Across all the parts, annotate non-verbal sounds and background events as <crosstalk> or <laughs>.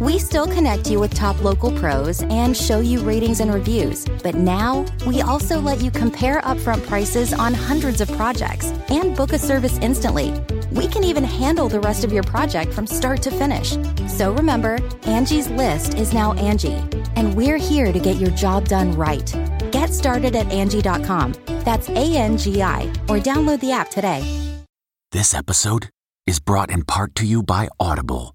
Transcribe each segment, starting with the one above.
We still connect you with top local pros and show you ratings and reviews, but now we also let you compare upfront prices on hundreds of projects and book a service instantly. We can even handle the rest of your project from start to finish. So remember, Angie's list is now Angi, and we're here to get your job done right. Get started at Angi.com. That's A N G I, or download the app today. This episode is brought in part to you by Audible,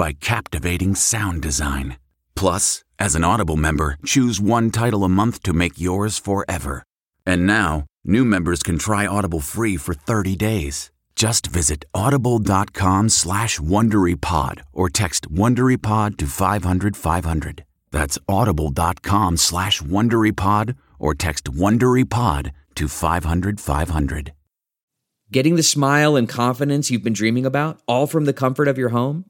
by captivating sound design. Plus, as an Audible member, choose one title a month to make yours forever. And now, new members can try Audible free for 30 days. Just visit audible.com slash WonderyPod or text WonderyPod to 500 500. That's audible.com slash WonderyPod or text WonderyPod to 500 500. Getting the smile and confidence you've been dreaming about, all from the comfort of your home,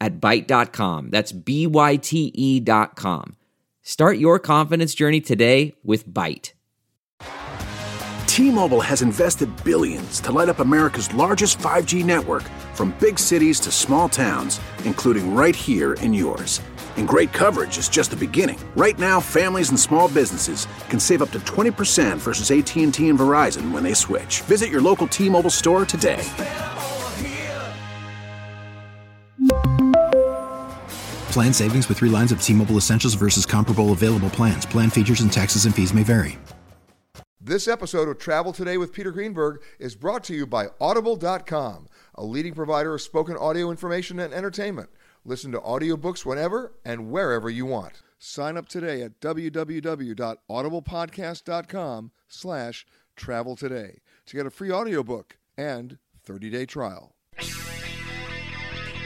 at Byte.com. That's B-Y-T-E dot com. Start your confidence journey today with Byte. T-Mobile has invested billions to light up America's largest 5G network from big cities to small towns, including right here in yours. And great coverage is just the beginning. Right now, families and small businesses can save up to 20% versus AT&T and Verizon when they switch. Visit your local T-Mobile store today. Plan savings with three lines of T Mobile Essentials versus comparable available plans. Plan features and taxes and fees may vary. This episode of Travel Today with Peter Greenberg is brought to you by Audible.com, a leading provider of spoken audio information and entertainment. Listen to audiobooks whenever and wherever you want. Sign up today at www.audiblepodcast.com slash travel today to get a free audiobook and 30-day trial.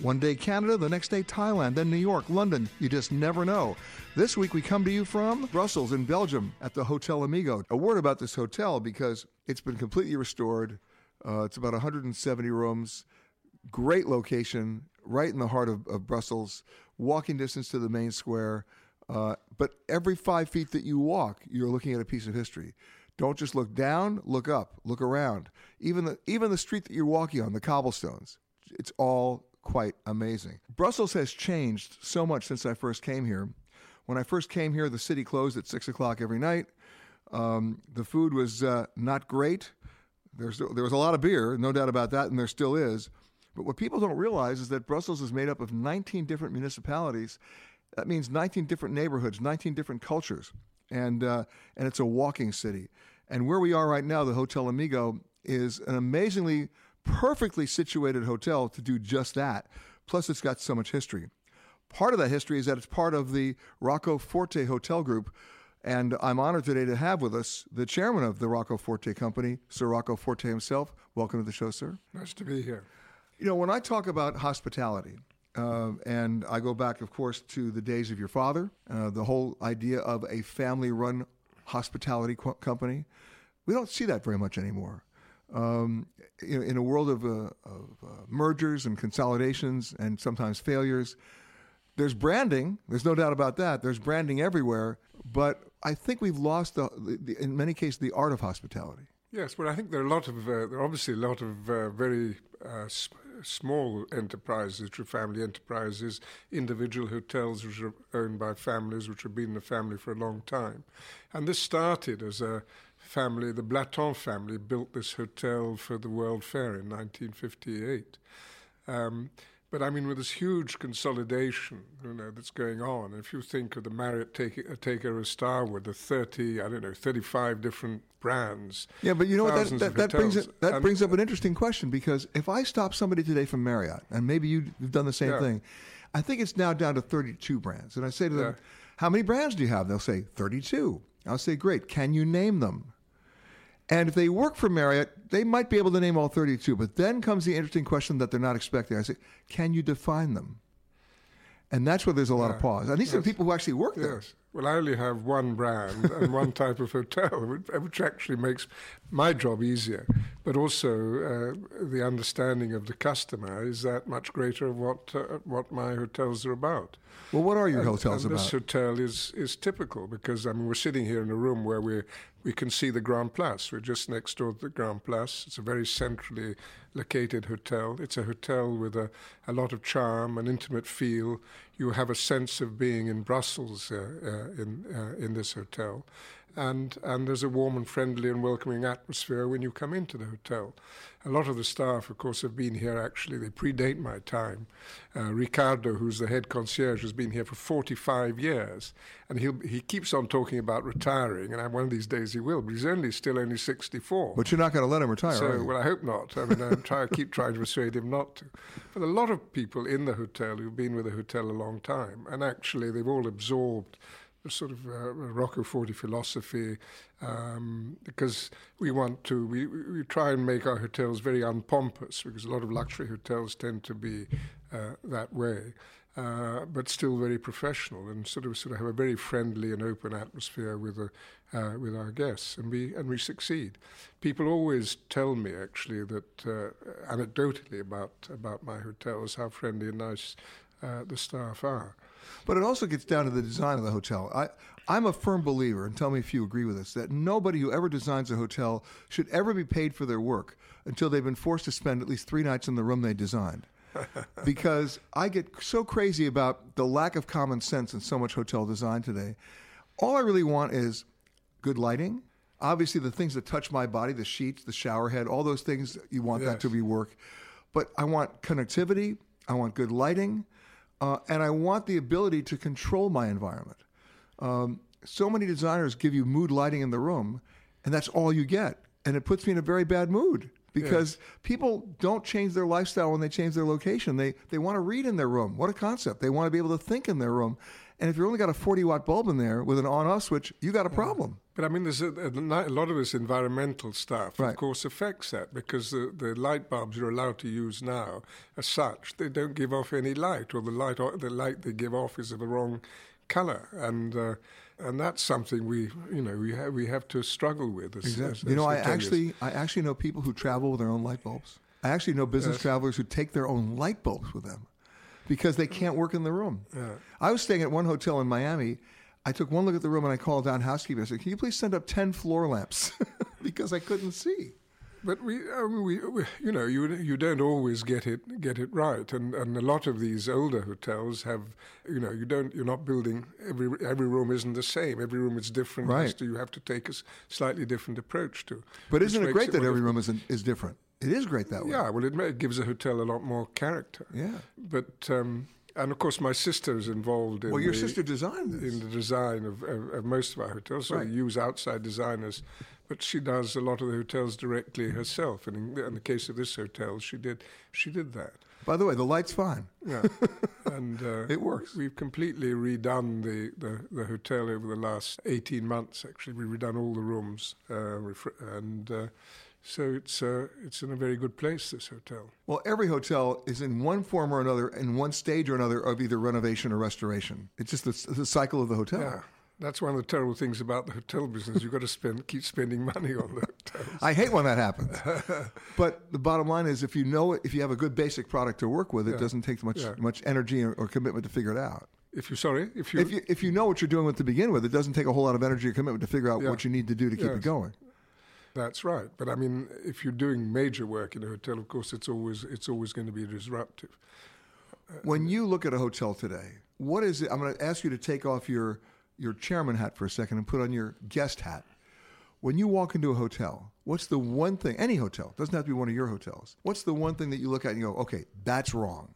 One day Canada, the next day Thailand, then New York, London. You just never know. This week we come to you from Brussels in Belgium at the Hotel Amigo. A word about this hotel because it's been completely restored. Uh, it's about 170 rooms. Great location, right in the heart of, of Brussels, walking distance to the main square. Uh, but every five feet that you walk, you're looking at a piece of history. Don't just look down, look up, look around. Even the even the street that you're walking on, the cobblestones, it's all quite amazing. Brussels has changed so much since I first came here. When I first came here, the city closed at six o'clock every night. Um, the food was uh, not great. There's there was a lot of beer, no doubt about that, and there still is. But what people don't realize is that Brussels is made up of 19 different municipalities. That means 19 different neighborhoods, 19 different cultures, and uh, and it's a walking city. And where we are right now, the Hotel Amigo is an amazingly perfectly situated hotel to do just that. Plus, it's got so much history. Part of that history is that it's part of the Rocco Forte Hotel Group. And I'm honored today to have with us the chairman of the Rocco Forte Company, Sir Rocco Forte himself. Welcome to the show, sir. Nice to be here. You know, when I talk about hospitality, uh, and I go back, of course, to the days of your father, uh, the whole idea of a family run hospitality co- company, we don't see that very much anymore. Um, in, in, a world of, uh, of uh, mergers and consolidations and sometimes failures, there's branding. There's no doubt about that. There's branding everywhere. But I think we've lost, the, the, in many cases, the art of hospitality. Yes, well, I think there are a lot of, uh, there are obviously a lot of uh, very uh, small enterprises, family enterprises, individual hotels which are owned by families, which have been in the family for a long time. And this started as a family, the Blaton family built this hotel for the World Fair in 1958. Um, but I mean, with this huge consolidation, you know, that's going on. If you think of the Marriott take, uh, takeover of Starwood, the thirty, I don't know, thirty-five different brands. Yeah, but you know what? That, that, that brings it, that and, brings up an interesting question because if I stop somebody today from Marriott, and maybe you've done the same yeah. thing, I think it's now down to thirty-two brands, and I say to them, yeah. "How many brands do you have?" They'll say thirty-two. I'll say, "Great. Can you name them?" And if they work for Marriott, they might be able to name all 32. But then comes the interesting question that they're not expecting. I say, can you define them? And that's where there's a lot yeah. of pause. And these yes. are people who actually work yes. there. Well, I only have one brand and one <laughs> type of hotel, which actually makes my job easier. But also, uh, the understanding of the customer is that much greater of what uh, what my hotels are about. Well, what are your and, hotels and about? This hotel is is typical because I mean we're sitting here in a room where we we can see the Grand Place. We're just next door to the Grand Place. It's a very centrally located hotel. It's a hotel with a, a lot of charm, an intimate feel. You have a sense of being in Brussels uh, uh, in uh, in this hotel, and and there's a warm and friendly and welcoming atmosphere when you come into the hotel. A lot of the staff, of course, have been here. Actually, they predate my time. Uh, Ricardo, who's the head concierge, has been here for 45 years, and he he keeps on talking about retiring. And one of these days he will, but he's only still only 64. But you're not going to let him retire, so, Well, I hope not. I mean, I try keep trying to persuade him not to. But a lot of people in the hotel who've been with the hotel a long time, and actually they've all absorbed sort of uh, Rocco Forte philosophy um, because we want to we, we try and make our hotels very unpompous because a lot of luxury hotels tend to be uh, that way. Uh, but still very professional and sort of sort of have a very friendly and open atmosphere with a, uh, with our guests, and we and we succeed. People always tell me actually that uh, anecdotally about about my hotels how friendly and nice uh, the staff are. But it also gets down to the design of the hotel. I, I'm a firm believer, and tell me if you agree with this, that nobody who ever designs a hotel should ever be paid for their work until they've been forced to spend at least three nights in the room they designed. <laughs> because I get so crazy about the lack of common sense in so much hotel design today. All I really want is good lighting. Obviously, the things that touch my body, the sheets, the shower head, all those things, you want yes. that to be work. But I want connectivity. I want good lighting. Uh, and I want the ability to control my environment. Um, so many designers give you mood lighting in the room, and that's all you get. And it puts me in a very bad mood because people don't change their lifestyle when they change their location. They, they want to read in their room. What a concept. They want to be able to think in their room. And if you've only got a 40 watt bulb in there with an on off switch, you got a problem. But I mean, there's a, a, lot of this environmental stuff, right. of course, affects that because the, the light bulbs you're allowed to use now, as such, they don't give off any light, or the light the light they give off is of the wrong color, and uh, and that's something we you know we have we have to struggle with. As, exactly. As, you know, I actually I actually know people who travel with their own light bulbs. I actually know business yes. travelers who take their own light bulbs with them because they can't work in the room. Yeah. I was staying at one hotel in Miami I took one look at the room and I called down housekeeping. I said, "Can you please send up ten floor lamps?" <laughs> because I couldn't see. But we, I mean, we, we, you know, you you don't always get it get it right, and and a lot of these older hotels have, you know, you don't you're not building every every room isn't the same. Every room is different. Right. So you have to take a slightly different approach to. But isn't it great that every room is is different? It is great that way. Yeah, well, it, it gives a hotel a lot more character. Yeah. But um, and of course, my sister is involved in. Well, your the, sister designed this. in the design of, of, of most of our hotels. So Right. we use outside designers, but she does a lot of the hotels directly herself. And in, in the case of this hotel, she did she did that. By the way, the light's fine. Yeah, <laughs> and uh, It works. We've completely redone the, the, the hotel over the last eighteen months. Actually, we've redone all the rooms, uh, and uh, so it's uh, it's in a very good place. This hotel. Well, every hotel is in one form or another, in one stage or another of either renovation or restoration. It's just the, the cycle of the hotel. Yeah, that's one of the terrible things about the hotel business. You've got to spend keep spending money on the hotels. I hate when that happens. <laughs> but the bottom line is, if you know it, if you have a good basic product to work with, it Yeah. doesn't take much Yeah. much energy or, or commitment to figure it out. If you sorry, if you If you if you know what you're doing with to begin with, it doesn't take a whole lot of energy or commitment to figure out Yeah. what you need to do to keep it going. That's right. But I mean, if you're doing major work in a hotel, of course, it's always it's always going to be disruptive. When you look at a hotel today, what is it? I'm going to ask you to take off your your chairman hat for a second and put on your guest hat. When you walk into a hotel, what's the one thing? Any hotel doesn't have to be one of your hotels. What's the one thing that you look at and you go, okay, that's wrong.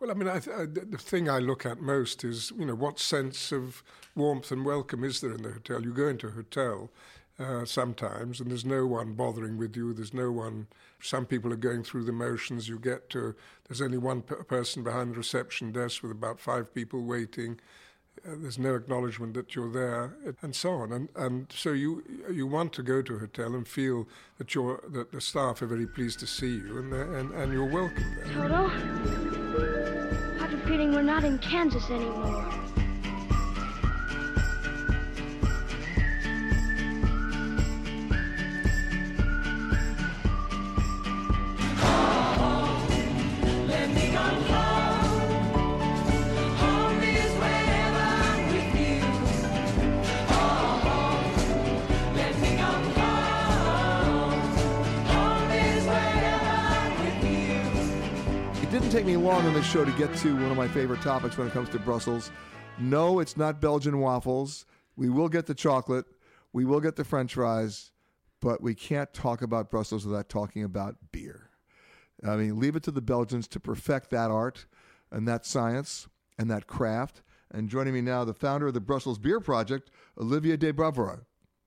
Well, I mean, I th- I, the the thing I look at most is, you know, what sense of warmth and welcome is there in the hotel? You go into a hotel uh, sometimes, and there's no one bothering with you. There's no one. Some people are going through the motions. You get to. There's only one per person behind the reception desk with about five people waiting. Uh, there's no acknowledgement that you're there, and so on. And and so you you want to go to a hotel and feel that you're that the staff are very pleased to see you, and and, and you're welcome there. Toto, I have a feeling we're not in Kansas anymore. Didn't take me long on this show to get to one of my favorite topics when it comes to Brussels. No, it's not Belgian waffles. We will get the chocolate. We will get the french fries. But we can't talk about Brussels without talking about beer. I mean, leave it to the Belgians to perfect that art and that science and that craft. And joining me now, the founder of the Brussels Beer Project, Olivier de Brauwere.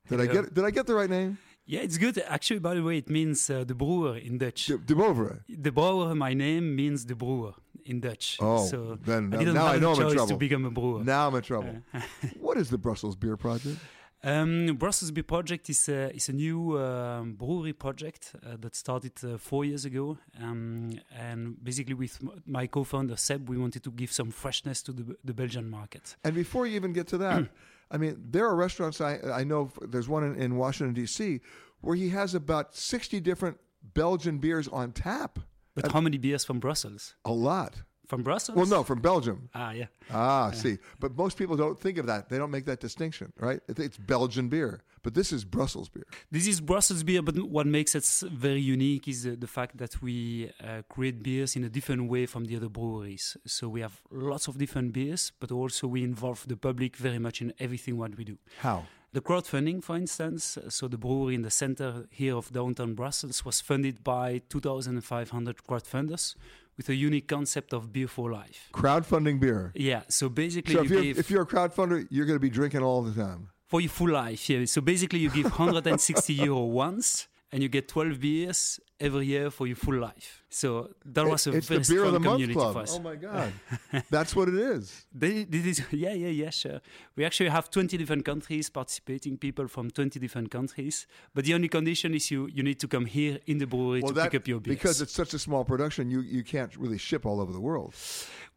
Did I get uh, did I get the right name? Yeah, it's good. Actually, by the way, it means uh, the brewer in Dutch. De, de. The brewer, my name means the brewer in Dutch. Oh, so then I didn't now have I know a I'm in trouble. to become a brewer. Now I'm in trouble. <laughs> what is the Brussels Beer Project? Um, Brussels Beer Project is a, is a new um, brewery project uh, that started uh, four years ago. Um, and basically, with my co founder Seb, we wanted to give some freshness to the, the Belgian market. And before you even get to that, <clears throat> I mean, there are restaurants. I I know there's one in, in Washington D.C. where he has about sixty different Belgian beers on tap. But how many beers from Brussels? A lot. From Brussels? Well, no, from Belgium. Ah, yeah. Ah, see, but most people don't think of that. They don't make that distinction, right? It's Belgian beer, but this is Brussels beer. This is Brussels beer, but what makes it very unique is uh, the fact that we uh, create beers in a different way from the other breweries. So we have lots of different beers, but also we involve the public very much in everything what we do. How? The crowdfunding, for instance, so the brewery in the center here of downtown Brussels was funded by 2,500 crowdfunders with a unique concept of beer for life. Crowdfunding beer. Yeah, so basically So you if you're, give if you're a crowdfunder, you're going to be drinking all the time. for your full life. Yeah. So basically, you give 160 euro once, and you get 12 beers every year for your full life. So that was a it's very the beer of strong the month community club. for us. Oh my god, <laughs> that's what it is. They, this is, yeah, yeah, yeah, sure. We actually have 20 different countries participating, people from 20 different countries. But the only condition is you, you need to come here in the brewery to pick up your beers. because it's such a small production, you you can't really ship all over the world.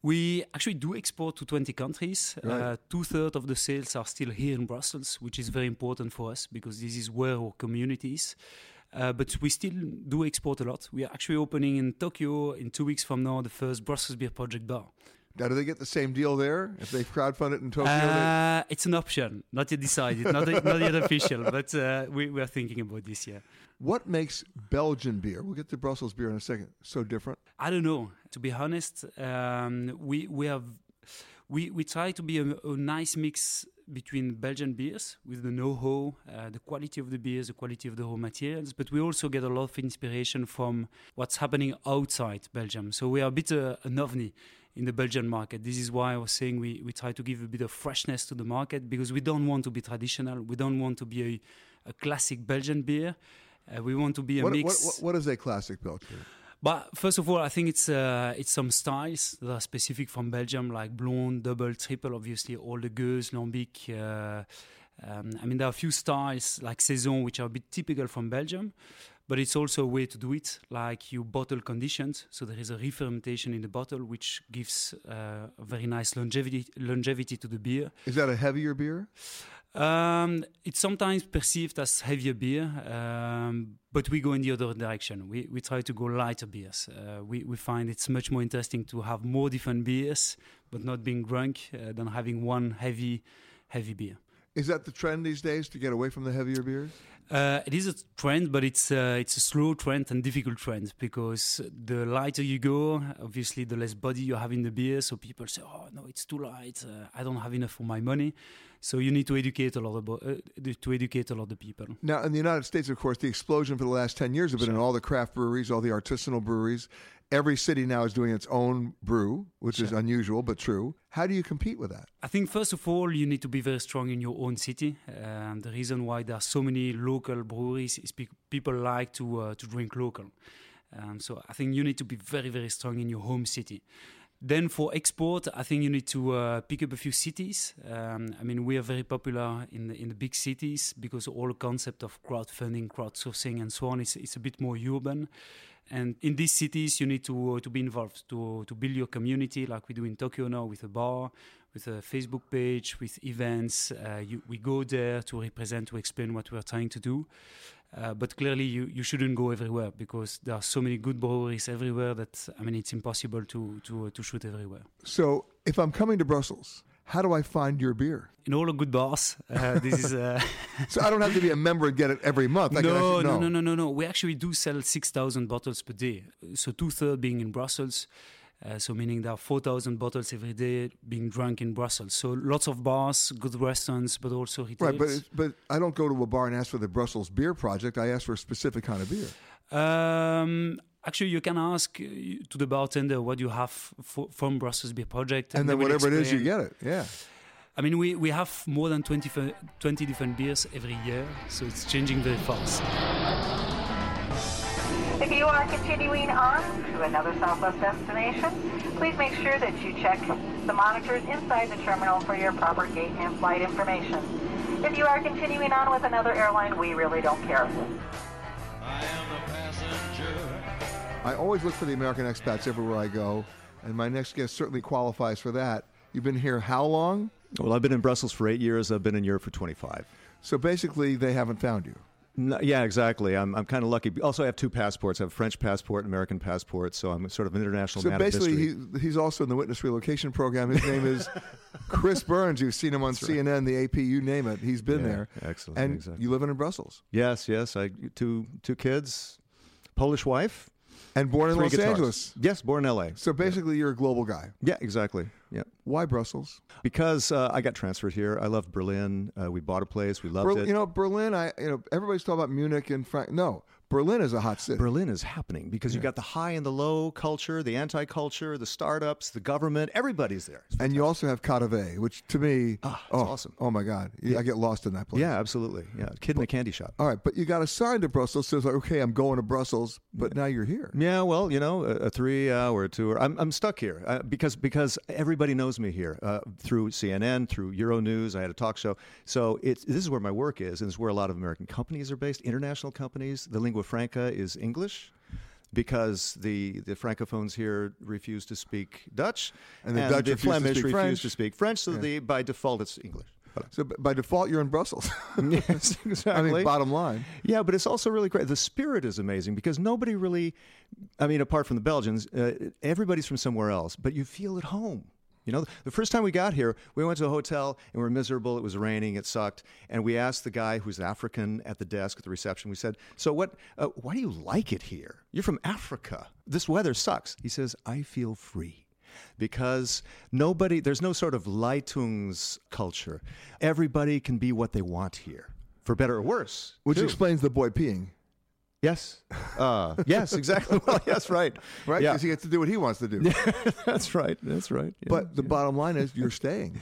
We actually do export to 20 countries. Right. Uh, two thirds of the sales are still here in Brussels, which is very important for us because this is where our community is. Uh, but we still do export a lot. We are actually opening in Tokyo in two weeks from now the first Brussels Beer Project bar. Now, do they get the same deal there if they crowdfund it in Tokyo? Uh, it's an option, not yet decided, not, not yet official, but uh, we, we are thinking about this, yeah. What makes Belgian beer? We'll get to Brussels beer in a second. So different. I don't know. To be honest, um, we we have we we try to be a, a nice mix between Belgian beers with the know-how, uh, the quality of the beers, the quality of the raw materials, but we also get a lot of inspiration from what's happening outside Belgium. So we are a bit uh, an ovni in the Belgian market. This is why I was saying we, we try to give a bit of freshness to the market because we don't want to be traditional. We don't want to be a, a classic Belgian beer. Uh, we want to be a what, mix. What, what is a classic Belgian beer? But first of all, I think it's uh, it's some styles that are specific from Belgium, like blonde, double, triple. Obviously, all the gueuze, lambic. Uh, um, I mean, there are a few styles like saison, which are a bit typical from Belgium. But it's also a way to do it, like you bottle conditions. So there is a re-fermentation in the bottle, which gives uh, a very nice longevity longevity to the beer. Is that a heavier beer? Um, it's sometimes perceived as heavier beer, um, but we go in the other direction. We, we try to go lighter beers. Uh, we, we find it's much more interesting to have more different beers, but not being drunk, uh, than having one heavy, heavy beer. Is that the trend these days to get away from the heavier beers? Uh, it is a trend, but it's uh, it's a slow trend and difficult trend because the lighter you go, obviously the less body you have in the beer. So people say, "Oh no, it's too light. Uh, I don't have enough for my money." So you need to educate a lot about uh, to educate a lot of people. Now, in the United States, of course, the explosion for the last ten years have been sure. in all the craft breweries, all the artisanal breweries. Every city now is doing its own brew, which sure. is unusual but true. How do you compete with that? I think first of all you need to be very strong in your own city. Um, the reason why there are so many local breweries is pe- people like to uh, to drink local. Um, so I think you need to be very very strong in your home city. Then for export, I think you need to uh, pick up a few cities. Um, I mean, we are very popular in the, in the big cities because all the concept of crowdfunding, crowdsourcing, and so on is, is a bit more urban. And in these cities, you need to uh, to be involved to to build your community, like we do in Tokyo now with a bar, with a Facebook page, with events. Uh, you, we go there to represent, to explain what we are trying to do. Uh, but clearly, you, you shouldn't go everywhere because there are so many good breweries everywhere that I mean it's impossible to to to shoot everywhere. So, if I'm coming to Brussels, how do I find your beer? In all the good bars. Uh, <laughs> this is. Uh so I don't have to be a member and get it every month. No, actually, no, no, no, no, no. We actually do sell six thousand bottles per day. So two thirds being in Brussels. Uh, so meaning there are 4,000 bottles every day being drunk in Brussels. So lots of bars, good restaurants, but also retail. Right, but but I don't go to a bar and ask for the Brussels Beer Project. I ask for a specific kind of beer. Um, actually, you can ask uh, to the bartender what you have for, from Brussels Beer Project, and, and then whatever explain. it is, you get it. Yeah. I mean, we, we have more than 20, 20 different beers every year, so it's changing very fast. If you are continuing on to another Southwest destination, please make sure that you check the monitors inside the terminal for your proper gate and flight information. If you are continuing on with another airline, we really don't care. I am a passenger. I always look for the American expats everywhere I go, and my next guest certainly qualifies for that. You've been here how long? Well, I've been in Brussels for eight years. I've been in Europe for 25. So basically, they haven't found you. No, yeah, exactly. I'm, I'm kind of lucky. Also, I have two passports. I have a French passport and American passport, so I'm sort of an international so man basically, he, he's also in the witness relocation program. His name is <laughs> Chris Burns. You've seen him on That's CNN, right. the AP, you name it. He's been yeah, there. Excellent. And exactly. you live in Brussels. Yes, yes. I two two kids, Polish wife, and born in Los guitars. Angeles. Yes, born in L.A. So basically, yeah. you're a global guy. Yeah, exactly. Yeah. Why Brussels? Because uh, I got transferred here. I loved Berlin. Uh, we bought a place. We loved Ber- it. You know, Berlin. I you know everybody's talking about Munich and Frank. No, Berlin is a hot city. Berlin is happening because yeah. you got the high and the low culture, the anti-culture, the startups, the government. Everybody's there. And you also have KaDeWe, which to me, ah, oh, awesome. Oh my God, yeah. I get lost in that place. Yeah, absolutely. Yeah, kid but, in a candy shop. All right, but you got assigned to Brussels, so it's like, okay, I'm going to Brussels, but now you're here. Yeah, well, you know, a, a three-hour tour. I'm, I'm stuck here uh, because because everybody knows me here uh, through CNN, through Euronews. I had a talk show, so it's this is where my work is, and it's where a lot of American companies are based, international companies. The lingua franca is English because the, the francophones here refuse to speak Dutch, and the and Dutch the Flemish to refuse French. to speak French. So yeah. the, by default, it's English. So by default, you're in Brussels. <laughs> <laughs> yes, exactly. I mean, bottom line. Yeah, but it's also really great. The spirit is amazing because nobody really, I mean, apart from the Belgians, uh, everybody's from somewhere else, but you feel at home. You know, the first time we got here, we went to a hotel and we were miserable. It was raining. It sucked. And we asked the guy who's African at the desk at the reception, we said, So, what, uh, why do you like it here? You're from Africa. This weather sucks. He says, I feel free because nobody, there's no sort of Leitungs culture. Everybody can be what they want here, for better or worse. Which too. explains the boy peeing. Yes. Uh, yes, exactly. <laughs> Well, yes, right. Right? Yeah. Because he gets to do what he wants to do. <laughs> that's right. That's right. Yeah, but the yeah. bottom line is you're staying.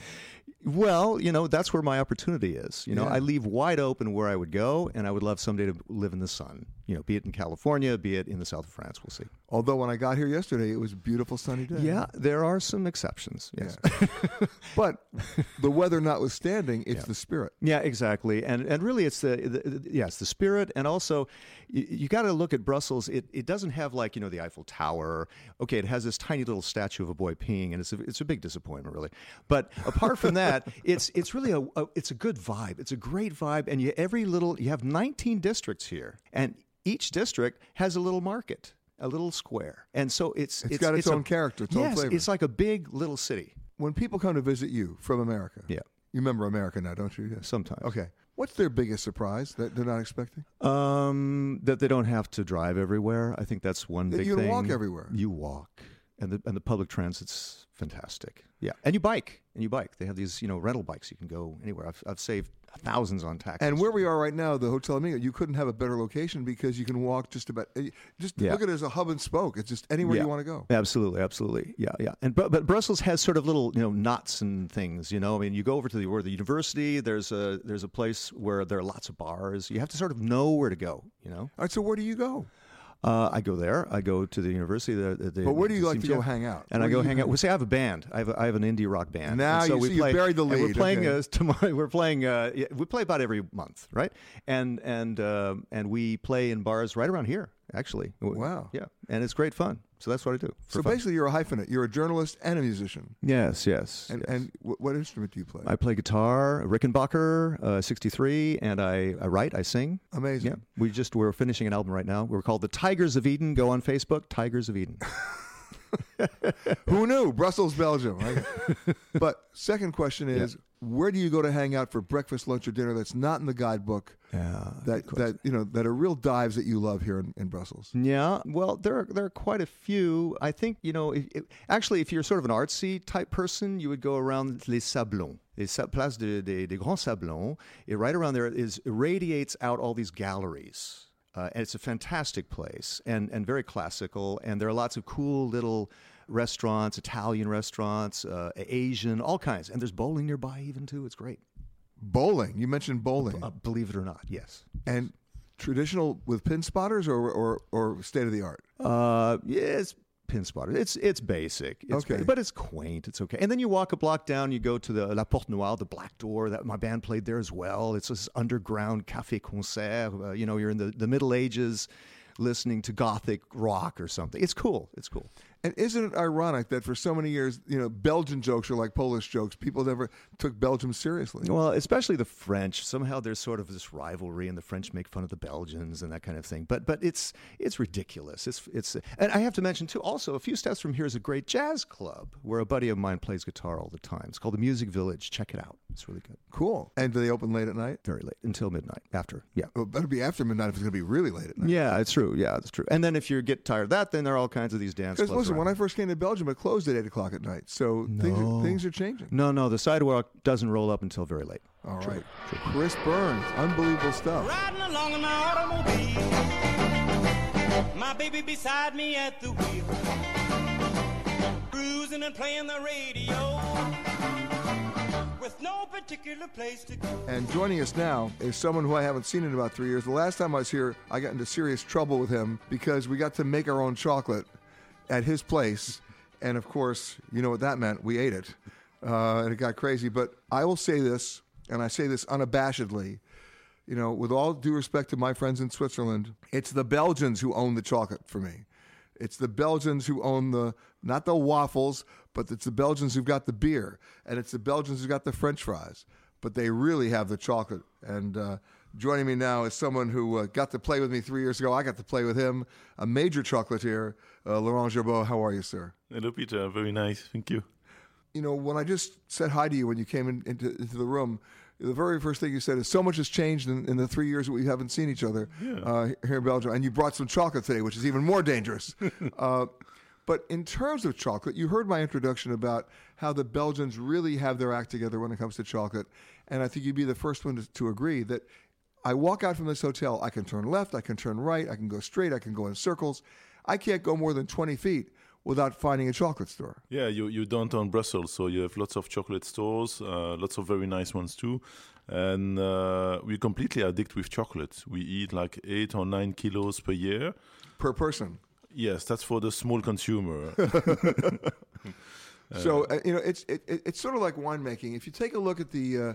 Well, you know, that's where my opportunity is. You know, Yeah. I leave wide open where I would go, and I would love someday to live in the sun. You know, be it in California, be it in the south of France. We'll see. Although when I got here yesterday, it was a beautiful sunny day. Yeah, there are some exceptions. Yes. <laughs> but the weather notwithstanding, it's the spirit. Yeah, exactly, and and really, it's the, the, the yes, the spirit, and also you, you got to look at Brussels. It it doesn't have like you know the Eiffel Tower. Okay, it has this tiny little statue of a boy peeing, and it's a, it's a big disappointment, really. But apart from that, <laughs> it's it's really a, a it's a good vibe. It's a great vibe, and you every little you have 19 districts here, and each district has a little market. A little square, and so it's It's got its a- own character, its own flavor. it's like a big little city. When people come to visit you from America, Yeah. you remember America now, don't you? Yes. Sometimes. Okay. What's their biggest surprise that they're not expecting? Um, that they don't have to drive everywhere. I think that's one That big you thing. You walk everywhere. You walk, and the and the public transit's fantastic. Yeah, and you bike, and you bike. They have these you know rental bikes. You can go anywhere. I've I've saved thousands on taxis. And where we are right now, the Hotel Amigo, you couldn't have a better location because you can walk just about. eh, Just Yeah. look at it as a hub and spoke. It's just anywhere Yeah. you want to go. Absolutely, absolutely. Yeah, yeah. And but, but Brussels has sort of little, you know, knots and things, you know. I mean, you go over to the where the university, there's a there's a place where there are lots of bars. You have to sort of know where to go, you know. All right. So where do you go? Uh, I go there. I go to the university. The, the, But where do you like to go hang out? And Where I go hang out. Well, see, I have a band. I have, a, I have an indie rock band. Now and so you we see, you play, buried the and We're playing okay. uh, <laughs> tomorrow. We're playing. Uh, yeah, we play about every month, right? And and uh, and we play in bars right around here, actually. Wow. Yeah, and it's great fun. So that's what I do. So fun. basically, you're a hyphenate. You're a journalist and a musician. Yes, yes. And yes. and wh- what instrument do you play? I play guitar, Rickenbacker, uh, 63, and I, I write, I sing. Amazing. Yeah. We just, we're finishing an album right now. We're called The Tigers of Eden. Go on Facebook, Tigers of Eden. <laughs> Who knew? Brussels, Belgium. right? <laughs> but second question is, where do you go to hang out for breakfast, lunch, or dinner that's not in the guidebook? Yeah, that that you know that are real dives that you love here in, in Brussels. Yeah, well, there are, there are quite a few. I think you know, if, if, actually, if you're sort of an artsy type person, you would go around Les Sablons, les sa- Place des, des, des Grands Sablons. It, right around there is radiates out all these galleries. Uh, and it's a fantastic place and, and very classical. And there are lots of cool little restaurants, Italian restaurants, uh, Asian, all kinds. And there's bowling nearby even too. It's great. Bowling. You mentioned bowling. Uh, believe it or not, yes. And traditional with pin spotters or or, or state of the art. Uh, yeah, it's pin spotter. It's it's basic. It's Okay. ba- but it's quaint. It's okay. And then you walk a block down. You go to the La Porte Noire, the Black Door. That my band played there as well. It's this underground cafe concert. Uh, you know, you're in the, the Middle Ages, listening to gothic rock or something. It's cool. It's cool. And isn't it ironic that for so many years, you know, Belgian jokes are like Polish jokes. People never took Belgium seriously. Well, especially the French. Somehow there's sort of this rivalry, and the French make fun of the Belgians and that kind of thing. But but it's it's ridiculous. It's it's and I have to mention too. Also, a few steps from here is a great jazz club where a buddy of mine plays guitar all the time. It's called the Music Village. Check it out. It's really good. Cool. And do they open late at night? Very late until midnight. After yeah. Well, it better be after midnight if it's going to be really late at night. Yeah, it's true. Yeah, that's true. And then if you get tired of that, then there are all kinds of these dance Because clubs. listen, when. I first came to Belgium, it closed at eight o'clock at night. So things are, things are changing. no, no, the sidewalk doesn't roll up until very late. All True, right, true. Chris Burns, unbelievable stuff. Riding along in my automobile. My baby beside me at the wheel. Cruising and playing the radio. With no particular place to go. And joining us now is someone who I haven't seen in about three years. The last time I was here, I got into serious trouble with him because we got to make our own chocolate at his place. And of course, you know what that meant. We ate it. Uh, and it got crazy. But I will say this, and I say this unabashedly. You know, with all due respect to my friends in Switzerland, it's the Belgians who own the chocolate for me. It's the Belgians who own the not the waffles, but it's the Belgians who've got the beer, and it's the Belgians who've got the French fries. But they really have the chocolate. And uh, joining me now is someone who uh, got to play with me three years ago. I got to play with him, a major chocolatier, uh, Laurent Gerbaud. How are you, sir? Hello, Peter. Very nice. Thank you. you know, when I just said hi to you when you came in, into, into the room, the very first thing you said is so much has changed in, in the three years that we haven't seen each other Yeah. uh, here in Belgium. And you brought some chocolate today, which is even more dangerous. <laughs> uh, but in terms of chocolate, you heard my introduction about how the Belgians really have their act together when it comes to chocolate. And I think you'd be the first one to, to agree that I walk out from this hotel, I can turn left, I can turn right, I can go straight, I can go in circles. I can't go more than 20 feet without finding a chocolate store. Yeah, you you downtown Brussels, so you have lots of chocolate stores, uh, lots of very nice ones too, and uh, we completely addict with chocolate. We eat like eight or nine kilos per year per person. Yes, that's for the small consumer. <laughs> So uh, you know, it's it, it- it's sort of like winemaking. If you take a look at the uh,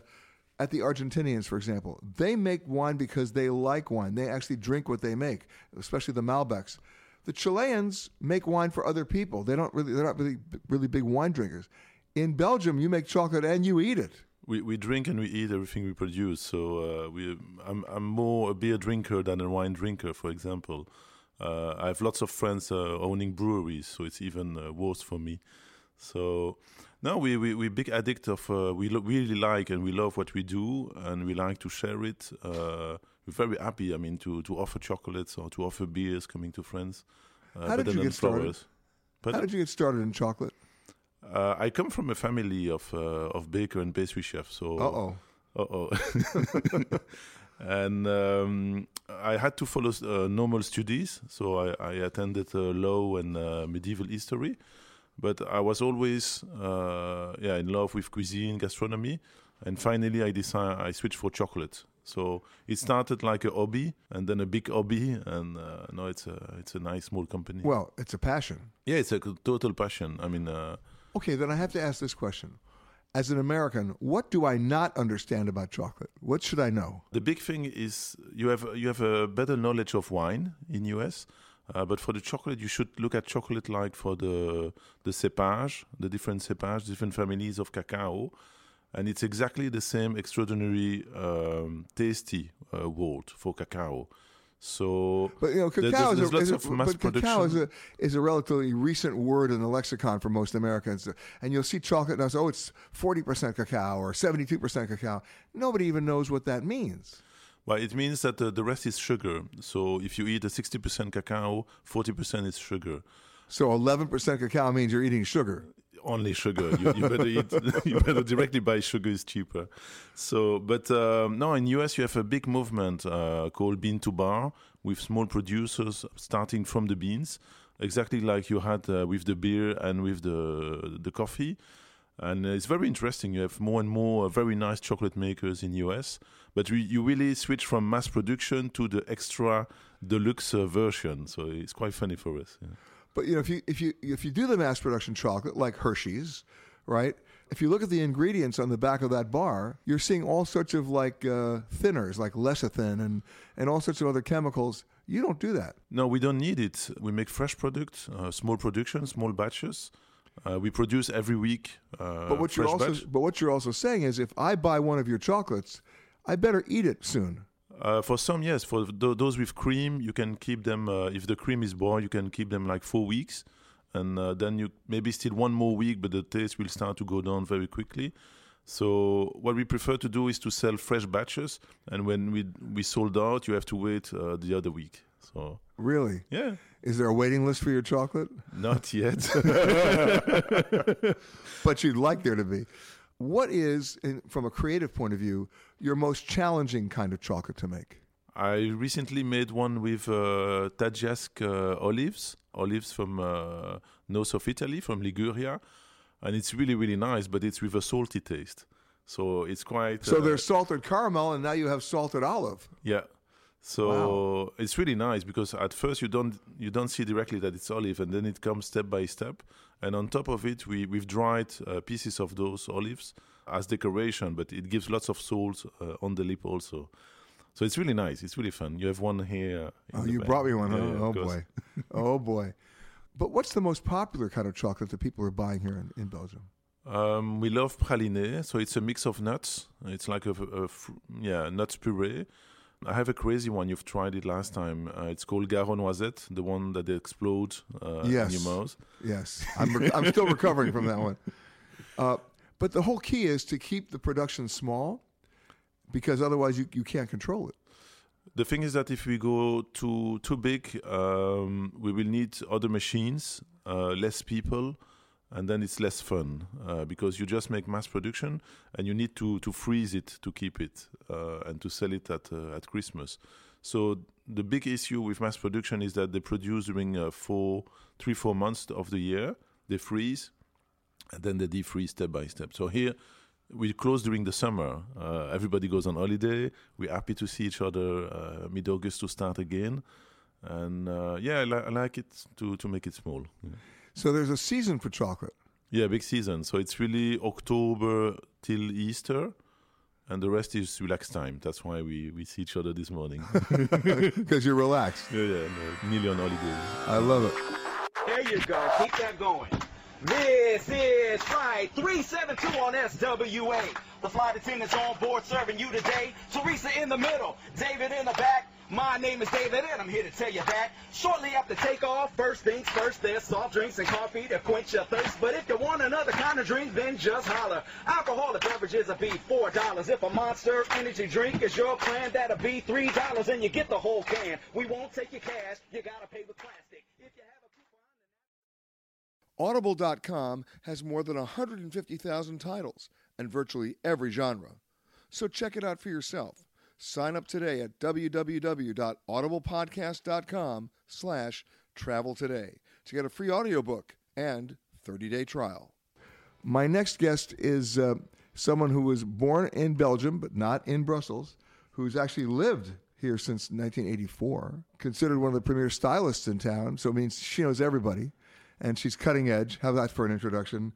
at the Argentinians, for example, they make wine because they like wine. They actually drink what they make, especially the Malbecs. The Chileans make wine for other people. They don't really they're not really really big wine drinkers. In Belgium, you make chocolate and you eat it. we, we drink and we eat everything we produce. So uh, we, I'm, I'm more a beer drinker than a wine drinker, for example. Uh, I have lots of friends uh, owning breweries, so it's even uh, worse for me. So no, we we we big addict of uh, we lo- really like and we love what we do and we like to share it. Uh, we're very happy. I mean, to to offer chocolates or to offer beers coming to friends. Uh, How did you get started? How did you get started in chocolate? Uh, I come from a family of uh, of baker and pastry chef. So Uh-oh. uh oh. <laughs> <laughs> and um, I had to follow uh, normal studies. So I, I attended uh, law and uh, medieval history, but I was always uh, yeah in love with cuisine, gastronomy, and finally I decided I switched for chocolate. So it started like a hobby, and then a big hobby, and uh, now it's a it's a nice small company. Well, it's a passion. yeah, it's a total passion. I mean. Uh, Okay, then I have to ask this question. As an American, what do I not understand about chocolate? What should I know? The big thing is you have you have a better knowledge of wine in US, uh, but for the chocolate you should look at chocolate like for the the cepage, the different cepage, different families of cacao, and it's exactly the same extraordinary um, tasty uh, world for cacao. So, But you know, cacao there's, is, a, there's is a- of mass but cacao is a is a relatively recent word in the lexicon for most Americans. And you'll see chocolate say, oh, it's forty percent cacao or seventy two percent cacao. Nobody even knows what that means. Well, it means that uh, the rest is sugar. So if you eat a 60% cacao, 40% is sugar. So eleven percent cacao means you're eating sugar. only sugar. You, you better eat. <laughs> you better directly buy sugar is cheaper. So, but um, now in US you have a big movement uh, called bean to bar with small producers starting from the beans, exactly like you had uh, with the beer and with the the coffee. And it's very interesting. You have more and more uh, very nice chocolate makers in US, but you really switch from mass production to the extra deluxe uh, version. So it's quite funny for us. yeah. But you know, if you if you if you do the mass production chocolate like Hershey's, right? If you look at the ingredients on the back of that bar, you're seeing all sorts of like uh, thinners, like lecithin, and and all sorts of other chemicals. You don't do that. No, we don't need it. We make fresh products, uh, small production, small batches. Uh, we produce every week. Uh, but what you're also batch. but what you're also saying is, if I buy one of your chocolates, I better eat it soon. Uh, for some, yes. For th- those with cream, you can keep them. Uh, if the cream is boiled, you can keep them like four weeks, and uh, then you maybe still one more week, but the taste will start to go down very quickly. So what we prefer to do is to sell fresh batches, and when we we sold out, you have to wait uh, the other week. So Really? Yeah. Is there a waiting list for your chocolate? Not yet. <laughs> but you'd like there to be. What is, in, from a creative point of view, your most challenging kind of chocolate to make? I recently made one with uh, uh, olives, olives from uh, north of Italy, from Liguria, and it's really really nice. But it's with a salty taste, so it's quite. So uh, there's salted caramel, and now you have salted olive. yeah. So it's really nice because at first you don't you don't see directly that it's olive, and then it comes step by step. And on top of it, we we've dried uh, pieces of those olives as decoration, but it gives lots of salt uh, on the lip also. So it's really nice. It's really fun. You have one here. Oh, you bag. brought me one. Yeah, huh? yeah, oh boy, <laughs> oh boy. But what's the most popular kind of chocolate that people are buying here in, in Belgium? Um, we love praliné, so it's a mix of nuts. It's like a, a fr- yeah nuts puree. I have a crazy one. You've tried it last time. Uh, it's called Garo Noisette, the one that explodes uh, yes, in your mouth. yes. I'm re- I'm still recovering from that one. Uh, but the whole key is to keep the production small because otherwise you, you can't control it. The thing is that if we go too too big, um, we will need other machines, uh, less people, and then it's less fun uh, because you just make mass production and you need to to freeze it to keep it uh, and to sell it at uh, at Christmas. So the big issue with mass production is that they produce during uh, four, three, four months of the year. They freeze, and then they defreeze step by step. So here we close during the summer. Uh, everybody goes on holiday. We're happy to see each other uh, mid August to start again. And yeah, I, li- I, like it to, to make it small. Yeah. So there's a season for chocolate. Yeah, big season. So it's really October till Easter. And the rest is relaxed time. That's why we, we see each other this morning. <laughs> <laughs> Because you're relaxed. Yeah, yeah, no, nearly on holiday. I love it. There you go. Keep that going. This is Flight 372 on SWA. The flight attendants on board serving you today. Teresa in the middle, David in the back. My name is David and I'm here to tell you that shortly after takeoff, first things first, there's soft drinks and coffee to quench your thirst. But if you want another kind of drink, then just holler. Alcoholic beverages will be four dollars. If a monster energy drink is your plan, that'll be three dollars and you get the whole can. We won't take your cash, you gotta pay with plastic. If you have a Audible.com has more than 150,000 titles and virtually every genre. So check it out for yourself. Sign up today at www.audiblepodcast.com slash travel today to get a free audiobook and 30-day trial. My next guest is uh, someone who was born in Belgium but not in Brussels, who's actually lived here since 1984, considered one of the premier stylists in town, so it means she knows everybody and she's cutting edge. How's that for an introduction?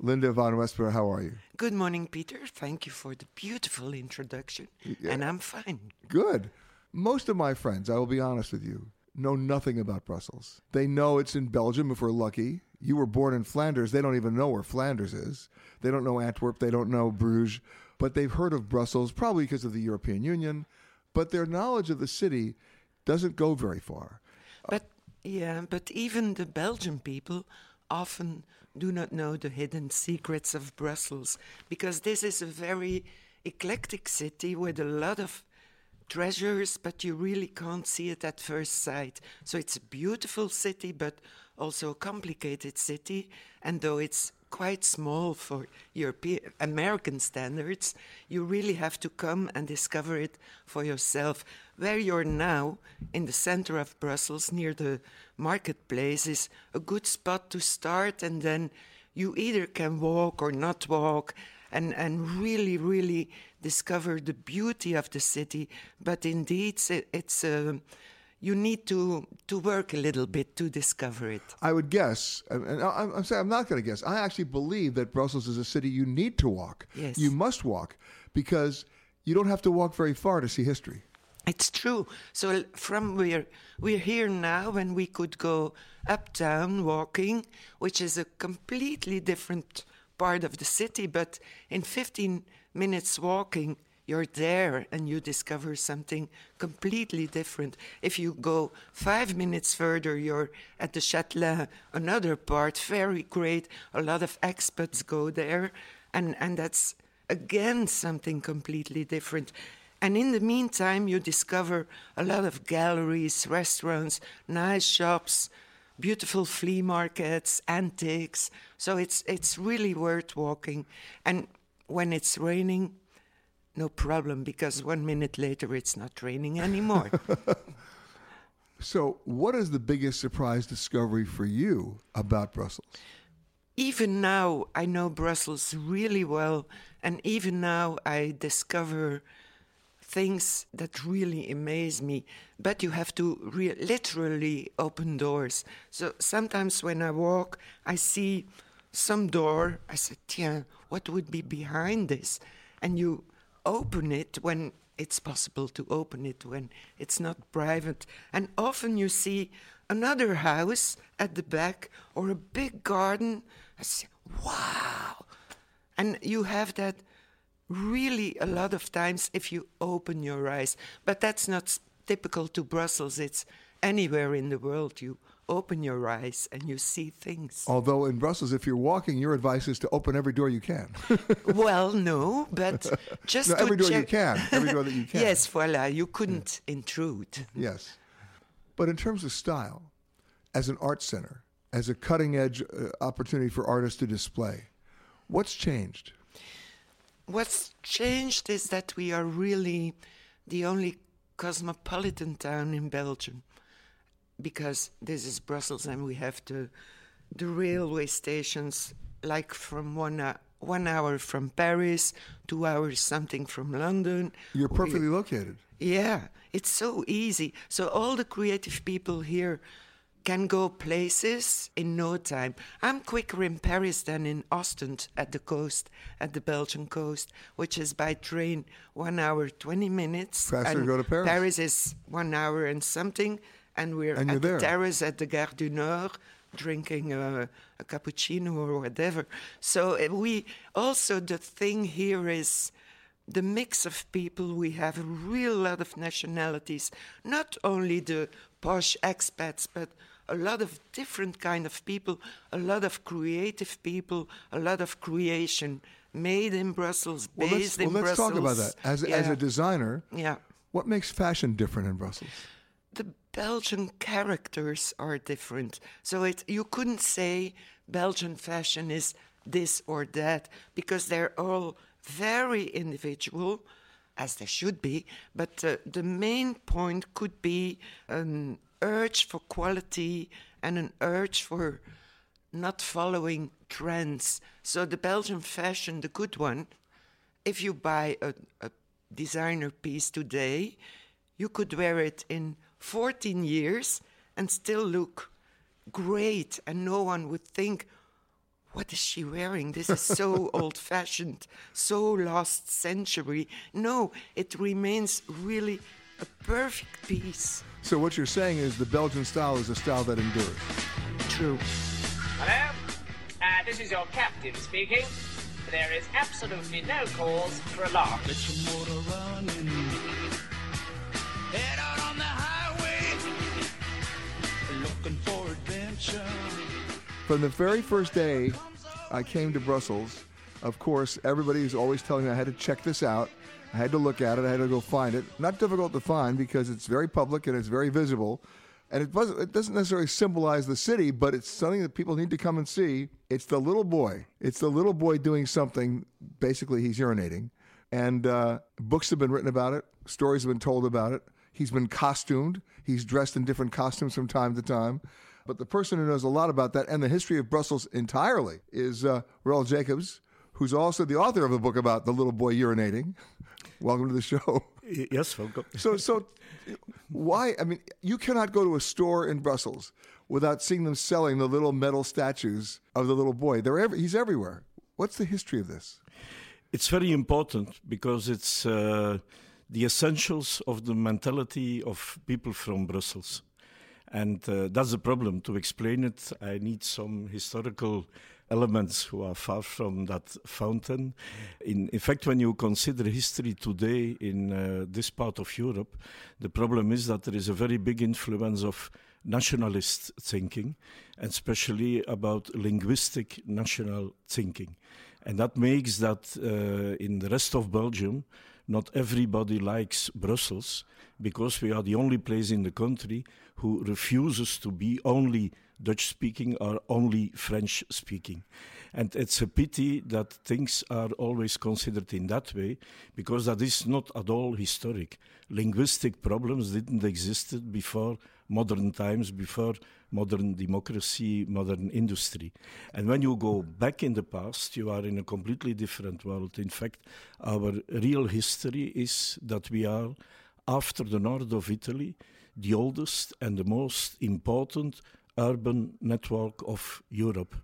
Linda von Westphal, how are you? Good morning, Peter. Thank you for the beautiful introduction. Yeah. And I'm fine. Good. Most of my friends, I will be honest with you, know nothing about Brussels. They know it's in Belgium if we're lucky. You were born in Flanders. They don't even know where Flanders is. They don't know Antwerp. They don't know Bruges. But they've heard of Brussels, probably because of the European Union. But their knowledge of the city doesn't go very far. But yeah, but even the Belgian people often do not know the hidden secrets of Brussels because this is a very eclectic city with a lot of treasures, but you really can't see it at first sight. So it's a beautiful city, but also a complicated city. And though it's quite small for European American standards, you really have to come and discover it for yourself. Where you're now, in the center of Brussels, near the marketplace, is a good spot to start, and then you either can walk or not walk. And, and really, really discover the beauty of the city. But indeed, it's, uh, you need to to work a little bit to discover it. I would guess, and I'm, I'm saying I'm not going to guess. I actually believe that Brussels is a city you need to walk. Yes. You must walk because you don't have to walk very far to see history. It's true. So from where we're here now, when we could go uptown walking, which is a completely different part of the city, but in 15 minutes walking, you're there and you discover something completely different. If you go five minutes further, you're at the Châtelet, another part, very great. A lot of expats go there, and, and that's again something completely different. And in the meantime, you discover a lot of galleries, restaurants, nice shops, beautiful flea markets, antiques. So it's it's really worth walking. And when it's raining, no problem because one minute later it's not raining anymore. <laughs> so, what is the biggest surprise discovery for you about Brussels? Even now, I know Brussels really well, and even now I discover things that really amaze me. But you have to re- literally open doors. So sometimes when I walk, I see some door. I say, "Tiens, what would be behind this?" And you open it when it's possible to open it when it's not private. And often you see another house at the back or a big garden. I say, wow. And you have that really a lot of times if you open your eyes. But that's not typical to Brussels. It's anywhere in the world, you open your eyes and you see things. Although in Brussels, if you're walking, your advice is to open every door you can. <laughs> well, no, but <laughs> just no, to every door check- you can. Every door that you <laughs> can. yes, voila, you couldn't intrude. Yes. But in terms of style, as an art center, as a cutting edge uh, opportunity for artists to display, what's changed? What's changed is that we are really the only cosmopolitan town in Belgium because this is Brussels and we have the the railway stations like from one uh, one hour from Paris, two hours something from London. You're We- perfectly located. yeah, it's so easy. So all the creative people here can go places in no time. I'm quicker in Paris than in Ostend at the coast, at the Belgian coast, which is by train one hour, 20 minutes. Faster to go to Paris. Paris is one hour and something, and we're And at the there. terrace at the Gare du Nord drinking a, a cappuccino or whatever. So uh, we also, the thing here is the mix of people. We have a real lot of nationalities, not only the posh expats, but a lot of different kind of people, a lot of creative people, a lot of creation made in Brussels, Well, based let's, well, in let's Brussels. talk about that. As, as a designer, Yeah. what makes fashion different in Brussels? the Belgian characters are different. So it you couldn't say Belgian fashion is this or that because they're all very individual, as they should be. But uh, the main point could be an urge for quality and an urge for not following trends. So the Belgian fashion, the good one, if you buy a, a designer piece today, you could wear it in 14 years and still look great, and no one would think, what is she wearing? This is so <laughs> old fashioned, so last century. No, it remains really a perfect piece. So what you're saying is the Belgian style is a style that endures. True. Hello? Uh, this is your captain speaking. There is absolutely no cause for alarm. Looking for adventure. From the very first day I came to Brussels, of course, everybody is always telling me I had to check this out. I had to look at it. I had to go find it. Not difficult to find because it's very public and it's very visible. And it, it doesn't necessarily symbolize the city, but it's something that people need to come and see. It's the little boy. It's the little boy doing something. Basically, he's urinating. And uh, books have been written about it, stories have been told about it. He's been costumed. He's dressed in different costumes from time to time. But the person who knows a lot about that and the history of Brussels entirely is uh, Roel Jacobs, who's also the author of a book about the little boy urinating. <laughs> Welcome to the show. Yes, welcome. <laughs> So, so why? I mean, you cannot go to a store in Brussels without seeing them selling the little metal statues of the little boy. They're every, he's everywhere. What's the history of this? It's very important because it's uh, the essentials of the mentality of people from Brussels. And uh, that's the problem. To explain it, I need some historical elements who are far from that fountain. In, in fact, when you consider history today in uh, this part of Europe, the problem is that there is a very big influence of nationalist thinking, and especially about linguistic national thinking. And that makes that uh, in the rest of Belgium, not everybody likes Brussels because we are the only place in the country who refuses to be only Dutch speaking or only French speaking. And it's a pity that things are always considered in that way because that is not at all historic. Linguistic problems didn't exist before modern times, before modern democracy, modern industry. And when you go back in the past, you are in a completely different world. In fact, our real history is that we are, after the north of Italy, the oldest and the most important urban network of Europe.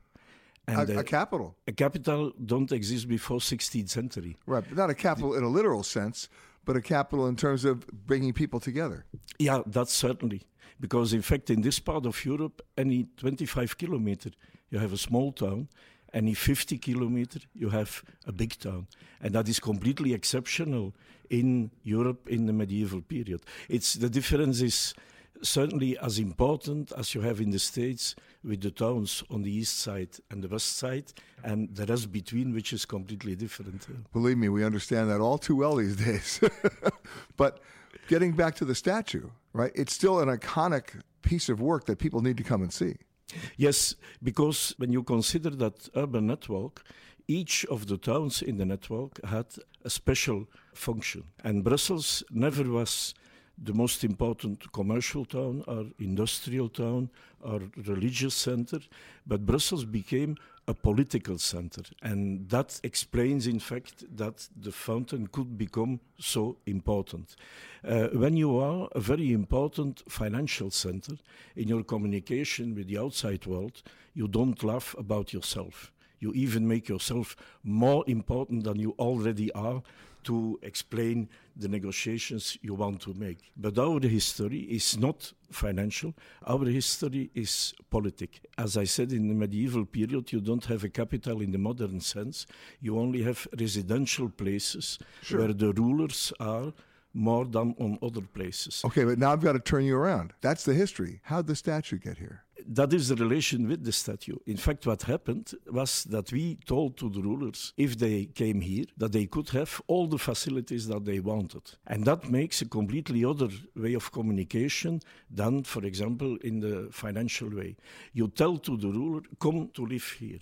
A- uh, a capital. A capital don't exist before 16th century. Right, but not a capital in a literal sense, but a capital in terms of bringing people together. Yeah, that's certainly. Because in fact, in this part of Europe, any 25 kilometer, you have a small town. Any 50 kilometer, you have a big town. And that is completely exceptional in Europe in the medieval period. It's the difference is certainly as important as you have in the States with the towns on the east side and the west side, and the rest between, which is completely different. Believe me, we understand that all too well these <laughs> days. but getting back to the statue, right? It's still an iconic piece of work that people need to come and see. Yes, because when you consider that urban network, each of the towns in the network had a special function. And Brussels never was the most important commercial town or industrial town or religious center, but Brussels became a political center. And that explains, in fact, that the fountain could become so important. Uh, when you are a very important financial center in your communication with the outside world, you don't laugh about yourself. You even make yourself more important than you already are to explain the negotiations you want to make. But our history is not financial, our history is politic. As I said, in the medieval period, you don't have a capital in the modern sense, you only have residential places Sure. where the rulers are more than on other places. Okay, but now I've got to turn you around. That's the history. How'd the statue get here? That is the relation with the statue. In fact, what happened was that we told to the rulers if they came here that they could have all the facilities that they wanted. And that makes a completely other way of communication than, for example, in the financial way. You tell to the ruler, come to live here.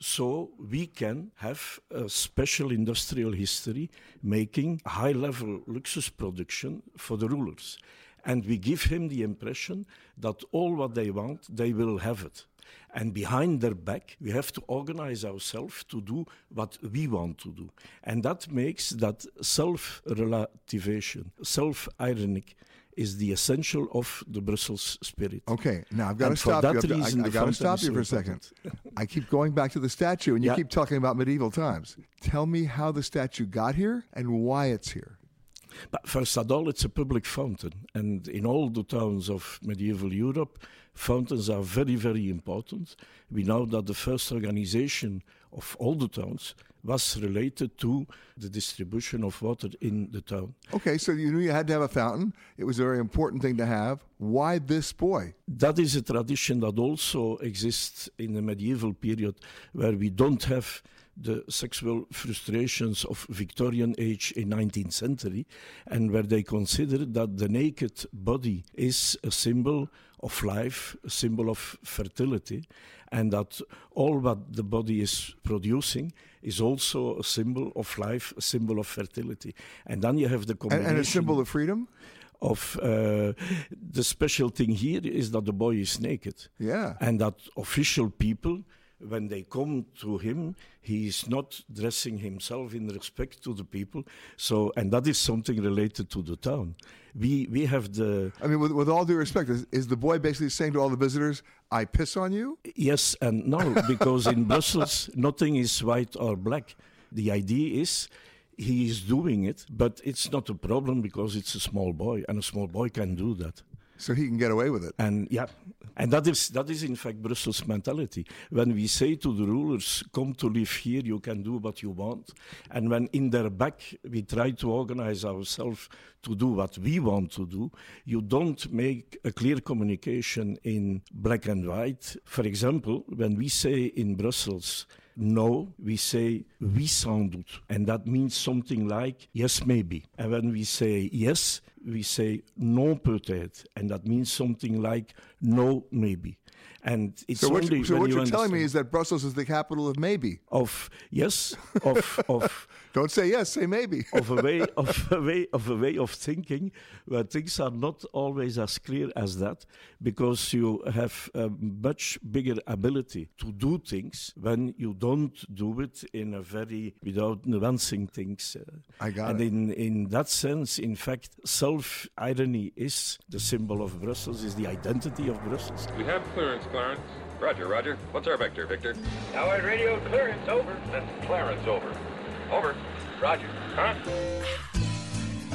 So we can have a special industrial history making high level luxus production for the rulers and we give him the impression that all what they want, they will have it. And behind their back, we have to organize ourselves to do what we want to do. And that makes that self relativation, self ironic, is the essential of the Brussels spirit. Okay, now I've got And to stop you. I've got- I, I got to stop you for a second. <laughs> I keep going back to the statue, and you Yeah. keep talking about medieval times. Tell me how the statue got here and why it's here. But first of all, it's a public fountain. And in all the towns of medieval Europe, fountains are very, very important. We know that the first organization of all the towns was related to the distribution of water in the town. Okay, so you knew you had to have a fountain. It was a very important thing to have. Why this boy? That is a tradition that also exists in the medieval period where we don't have the sexual frustrations of Victorian age in 19th century and where they consider that the naked body is a symbol of life, a symbol of fertility and that all what the body is producing is also a symbol of life, a symbol of fertility. And then you have the And, and a symbol of freedom? of uh, the special thing here is that the boy is naked. Yeah. And that official people, when they come to him, he is not dressing himself in respect to the people. So, and that is something related to the town. We we have the I mean, with, with all due respect, is, is the boy basically saying to all the visitors, I piss on you? Yes and no, because in <laughs> Brussels, nothing is white or black. The idea is he is doing it, but it's not a problem because it's a small boy, and a small boy can do that. So he can get away with it. And yeah, and that is that is in fact Brussels mentality. When we say to the rulers, "Come to live here, you can do what you want," and when in their back we try to organize ourselves to do what we want to do, you don't make a clear communication in black and white. For example, when we say in Brussels. No, we say oui sans doute, and that means something like yes, maybe. And when we say yes, we say non peut-être, and that means something like no, maybe. And it's so what, only you, so when what you you're telling me is that Brussels is the capital of maybe. of yes, of of <laughs> Don't say yes, say maybe. <laughs> of a way of a way of a way of thinking where things are not always as clear as that because you have a much bigger ability to do things when you don't do it in a very without nuancing things. uh, I got and it. in in that sense, in fact, self irony is the symbol of Brussels, is the identity of Brussels. We have clearance, Clarence. Roger, Roger. What's our vector, Victor? Howard radio clearance over. That's Clarence, over. Over. Roger. Huh?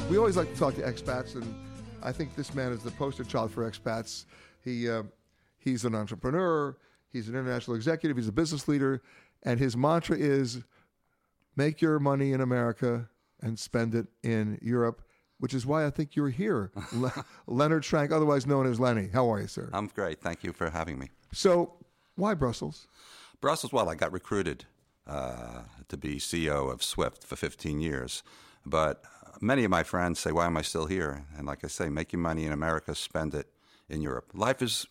We always like to talk to expats, and I think this man is the poster child for expats. He uh, he's an entrepreneur, he's an international executive, he's a business leader, and his mantra is make your money in America and spend it in Europe. which is why I think you're here. <laughs> Le- Leonard Schrank, otherwise known as Lenny. How are you, sir? I'm great. Thank you for having me. So, why Brussels? Brussels, well, I got recruited uh, to be CEO of Swift for 15 years. But many of my friends say, why am I still here? And like I say, make your money in America, spend it in Europe. Life is,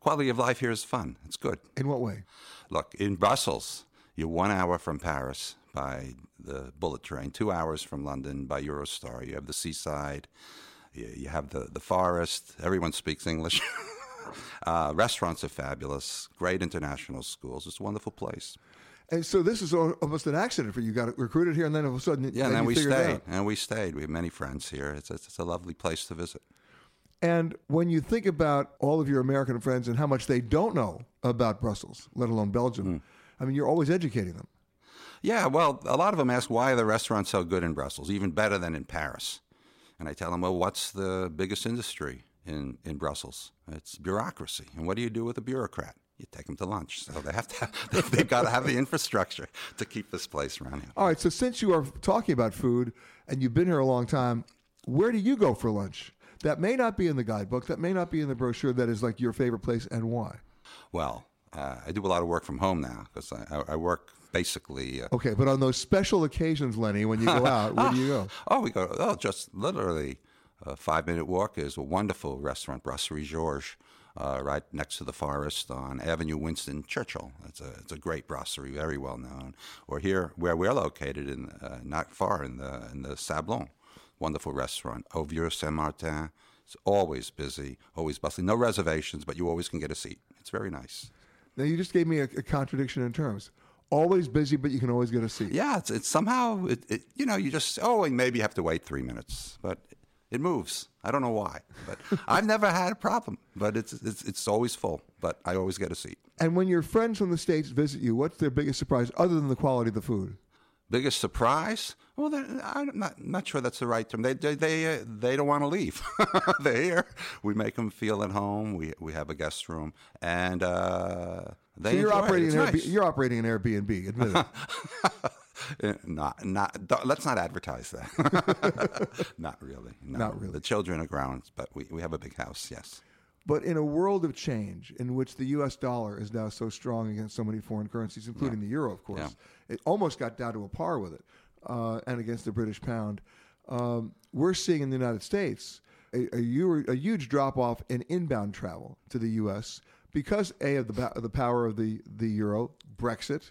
quality of life here is fun. It's good. In what way? Look, in Brussels, you're one hour from Paris by the bullet train, two hours from London by Eurostar. You have the seaside, you, you have the, the forest, everyone speaks English. <laughs> uh, restaurants are fabulous, great international schools. It's a wonderful place. And so this is almost an accident for you. You got recruited here, and then all of a sudden, Yeah, and then you we stayed. And we stayed. We have many friends here. It's, it's, it's a lovely place to visit. And when you think about all of your American friends and how much they don't know about Brussels, let alone Belgium, Hmm. I mean, you're always educating them. Yeah, well, a lot of them ask why are the restaurants so good in Brussels, even better than in Paris. And I tell them, well, what's the biggest industry in, in Brussels? It's bureaucracy. And what do you do with a bureaucrat? You take them to lunch. So they have to have, <laughs> they've got to have the infrastructure to keep this place running. All right, so since you are talking about food and you've been here a long time, where do you go for lunch? That may not be in the guidebook, that may not be in the brochure, that is like your favorite place and why. Well, uh, I do a lot of work from home now because I, I, work basically. Uh, Okay, but on those special occasions, Lenny, when you go <laughs> out, where do you go? Oh, we go. Oh, just literally a five-minute walk is a wonderful restaurant, Brasserie Georges, uh, right next to the forest on Avenue Winston Churchill. It's a it's a great brasserie, very well known. Or here, where we're located, in uh, not far in the in the Sablon, wonderful restaurant, Au Vieux Saint Martin. It's always busy, always bustling. No reservations, but you always can get a seat. It's very nice. Now, you just gave me a, a contradiction in terms. Always busy, but you can always get a seat. Yeah, it's, it's somehow, it, it, you know, you just, oh, and maybe you have to wait three minutes, but it moves. I don't know why, but <laughs> I've never had a problem, but it's, it's, it's always full, but I always get a seat. And when your friends from the States visit you, what's their biggest surprise other than the quality of the food? Biggest surprise? Well, I'm not, not sure that's the right term. They, they, they, uh, they don't want to leave. <laughs> they're here. We make them feel at home. We, we have a guest room, and uh, they so you're enjoy it. operating It's nice. Airbnb, you're operating an Airbnb, admit it. <laughs> Uh, not, not. Let's not advertise that. <laughs> not really. No. Not really. The children are grown, but we, we have a big house. Yes. But in a world of change, in which the U.S. dollar is now so strong against so many foreign currencies, including the euro, of course, Yeah. it almost got down to a par with it, uh, and against the British pound. Um, we're seeing in the United States a, a, a huge drop off in inbound travel to the U.S. because a of the of the power of the the euro, Brexit,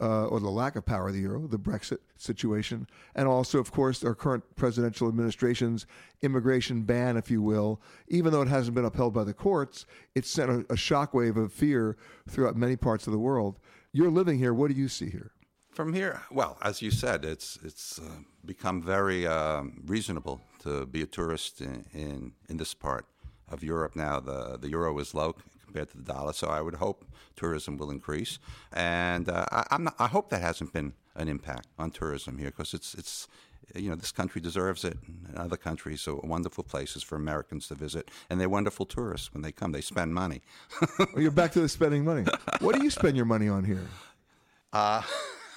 uh, or the lack of power of the euro, the Brexit situation, and also, of course, our current presidential administration's immigration ban, if you will. Even though it hasn't been upheld by the courts, it sent a, a shockwave of fear throughout many parts of the world. You're living here. What do you see here? From here, well, as you said, it's it's uh, become very um, reasonable to be a tourist in, in in this part of Europe now. The the euro is low compared to the dollar, so I would hope tourism will increase. And uh, I, I'm not, I hope that hasn't been an impact on tourism here because it's it's you know this country deserves it, and other countries are wonderful places for Americans to visit, and they're wonderful tourists when they come. They spend money. <laughs> Well, you're back to the spending money. What do you spend your money on here? <laughs> Uh,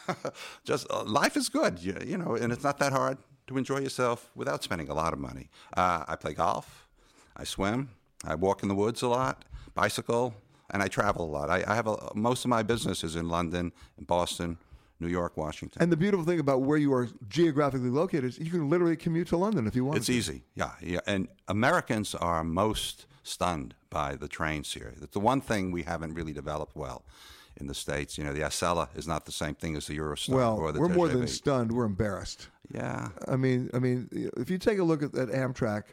<laughs> just uh, life is good, you, you know, and it's not that hard to enjoy yourself without spending a lot of money. Uh, I play golf, I swim, I walk in the woods a lot, bicycle, and I travel a lot. I, I have a, most of my business is in London, in Boston, New York, Washington. And the beautiful thing about where you are geographically located is you can literally commute to London if you want. It's to. easy, yeah, yeah. And Americans are most stunned by the trains here. It's the one thing we haven't really developed well in the states. You know, the Acela is not the same thing as the Eurostar Well, or the we're more than stunned. We're embarrassed. Yeah. I mean, I mean, if you take a look at, at Amtrak,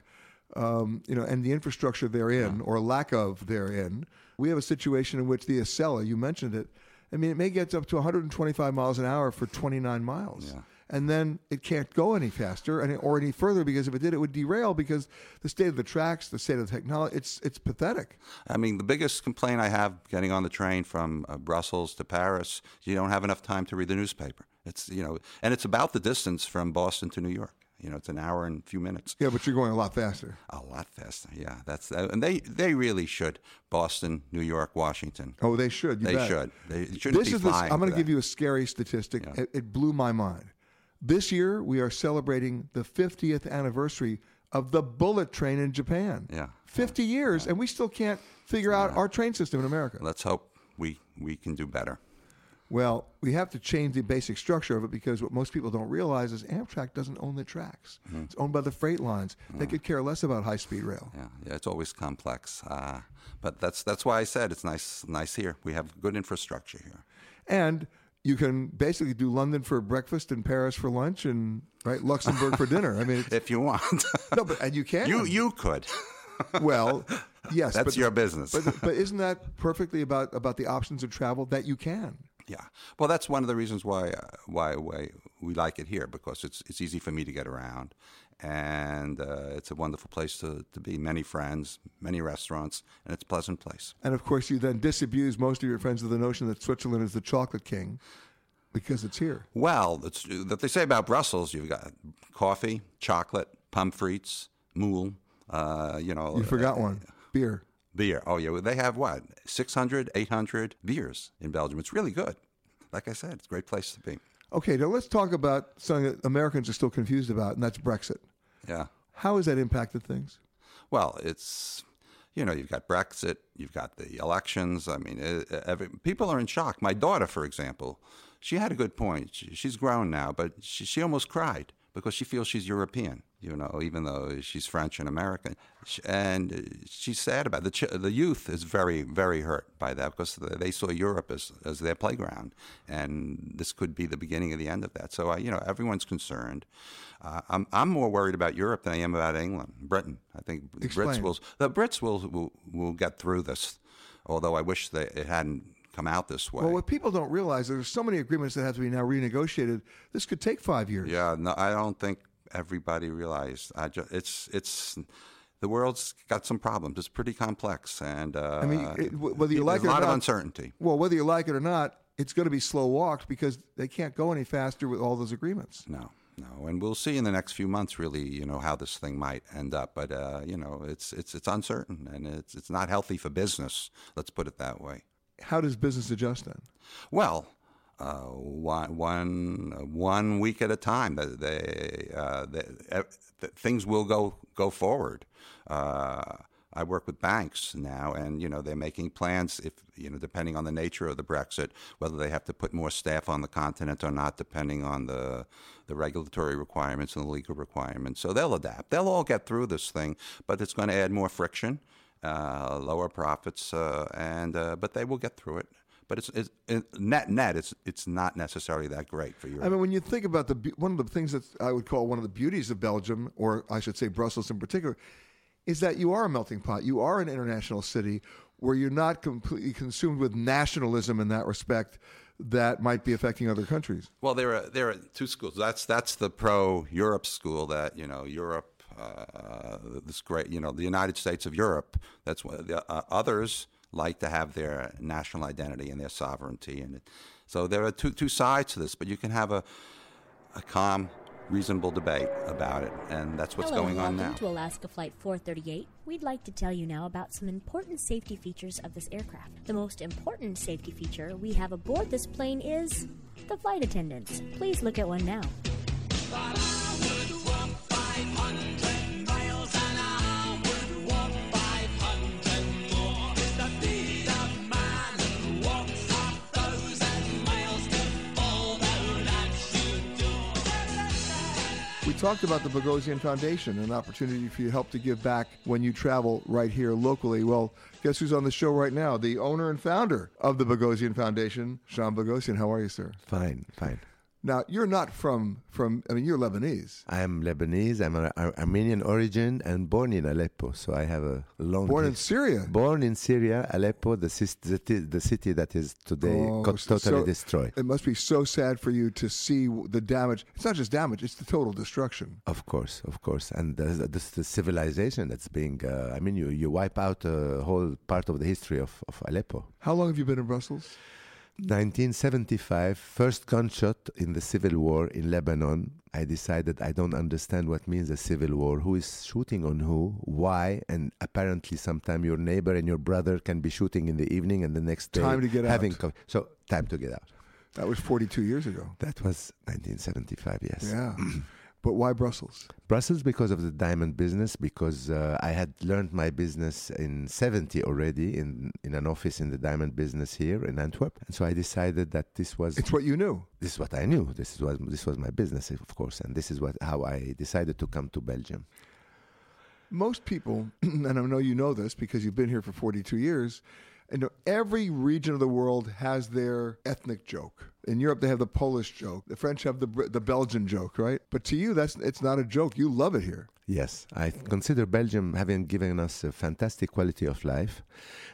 um, you know, and the infrastructure therein or lack of therein, we have a situation in which the Acela, you mentioned it. I mean, it may get up to 125 miles an hour for 29 miles. And then it can't go any faster and or any further because if it did, it would derail because the state of the tracks, the state of the technology, it's it's pathetic. I mean, the biggest complaint I have getting on the train from uh, Brussels to Paris, you don't have enough time to read the newspaper. It's you know, and it's about the distance from Boston to New York. You know, it's an hour and a few minutes. Yeah, but you're going a lot faster. A lot faster. Yeah, that's uh, and they they really should. Boston, New York, Washington. Oh, they should. You they bet. should. They shouldn't this be is flying. I'm going to give you a scary statistic. It, it blew my mind. This year, we are celebrating the 50th anniversary of the bullet train in Japan. Yeah. 50 years, and we still can't figure out our train system in America. Let's hope we, we can do better. Well, we have to change the basic structure of it because what most people don't realize is Amtrak doesn't own the tracks. Mhm. It's owned by the freight lines. They could care less about high speed rail. Yeah, yeah, it's always complex. Uh, but that's that's why I said it's nice nice here. We have good infrastructure here. And you can basically do London for breakfast and Paris for lunch and right Luxembourg for dinner. I mean, it's, <laughs> if you want. <laughs> no, but and you can. You you could. <laughs> well, yes, That's but- your business. But, but isn't that perfectly about about the options of travel that you can? Yeah. Well, that's one of the reasons why uh, why why we like it here because it's it's easy for me to get around, and uh, it's a wonderful place to, to be. Many friends, many restaurants, and it's a pleasant place. And of course, you then disabuse most of your friends of the notion that Switzerland is the chocolate king because it's here. Well, it's, that they say about Brussels, you've got coffee, chocolate, pommes moule. Uh, you know, You forgot one beer. Beer. Oh, yeah. They have what? 600, 800 beers in Belgium. It's really good. Like I said, it's a great place to be. Okay, now let's talk about something that Americans are still confused about, and that's Brexit. Yeah. How has that impacted things? Well, it's, you know, you've got Brexit, you've got the elections. I mean, uh, every, people are in shock. My daughter, for example, she had a good point. She, she's grown now, but she, she almost cried because she feels she's European, you know, even though she's French and American. And she's sad about it. The, ch- the youth is very, very hurt by that because they saw Europe as, as their playground. And this could be the beginning of the end of that. So, uh, you know, everyone's concerned. Uh, I'm, I'm more worried about Europe than I am about England, Britain. I think the Brits will, the Brits will, will, will get through this, although I wish that it hadn't come out this way. Well, what people don't realize is there's so many agreements that have to be now renegotiated. This could take five years. Yeah, no, I don't think everybody realized. I ju- it's it's the world's got some problems. It's pretty complex, and uh, I mean, it, whether you like it a or lot not, of uncertainty. Well, whether you like it or not, it's going to be slow walked because they can't go any faster with all those agreements. No, no, and we'll see in the next few months, really, you know, how this thing might end up. But uh, you know, it's it's it's uncertain, and it's it's not healthy for business. Let's put it that way. How does business adjust then? Well, uh, one, one, uh, one week at a time. They, uh, they, things will go go forward. Uh, I work with banks now, and you know they're making plans. If you know, depending on the nature of the Brexit, whether they have to put more staff on the continent or not, depending on the the regulatory requirements and the legal requirements. So they'll adapt. They'll all get through this thing, but it's going to add more friction, uh, lower profits, uh, and uh, but they will get through it. But it's, it's it, net net. It's it's not necessarily that great for Europe. I mean, when you think about the one of the things that I would call one of the beauties of Belgium, or I should say Brussels in particular, is that you are a melting pot. You are an international city where you're not completely consumed with nationalism in that respect that might be affecting other countries. Well, there are there are two schools. That's that's the pro Europe school that you know Europe, uh, this great you know the United States of Europe. That's what the uh, others like to have their national identity and their sovereignty, and it, so there are two two sides to this. But you can have a a calm, reasonable debate about it, and that's what's Hello going on welcome now. to Alaska Flight 438. We'd like to tell you now about some important safety features of this aircraft. The most important safety feature we have aboard this plane is the flight attendants. Please look at one now. Talked about the Boghossian Foundation, an opportunity for you help to give back when you travel right here locally. Well, guess who's on the show right now? The owner and founder of the Boghossian Foundation, Jean Boghossian. How are you, sir? Fine, fine. Now, you're not from, from I mean, you're Lebanese. I am Lebanese. I'm an Ar- Armenian origin and born in Aleppo, so I have a long. Born in Syria? Born in Syria, Aleppo, the, cis- the, city that is today Oh, co- totally so destroyed. It must be so sad for you to see the damage. It's not just damage; it's the total destruction. Of course, of course, and the, the, the civilization that's being. Uh, I mean, you, you wipe out a whole part of the history of, of Aleppo. How long have you been in Brussels? 1975, first gunshot in the civil war in Lebanon. I decided I don't understand what means a civil war. Who is shooting on who? Why? And apparently, sometime your neighbor and your brother can be shooting in the evening, and the next day Time to get out. having co- so time to get out. That was 42 years ago. That was 1975, yes. Yeah. <clears throat> but why Brussels? Brussels because of the diamond business, because uh, I had learned my business in 70 already in, in an office in the diamond business here in Antwerp. And so I decided that this was. It's what you knew. This is what I knew. This is what this was my business, of course, and this is what how I decided to come to Belgium. Most people, <clears throat> and I know you know this because you've been here for 42 years, and every region of the world has their ethnic joke. In Europe, they have the Polish joke. The French have the the Belgian joke, right? But to you, that's it's not a joke. You love it here. Yes, I consider Belgium having given us a fantastic quality of life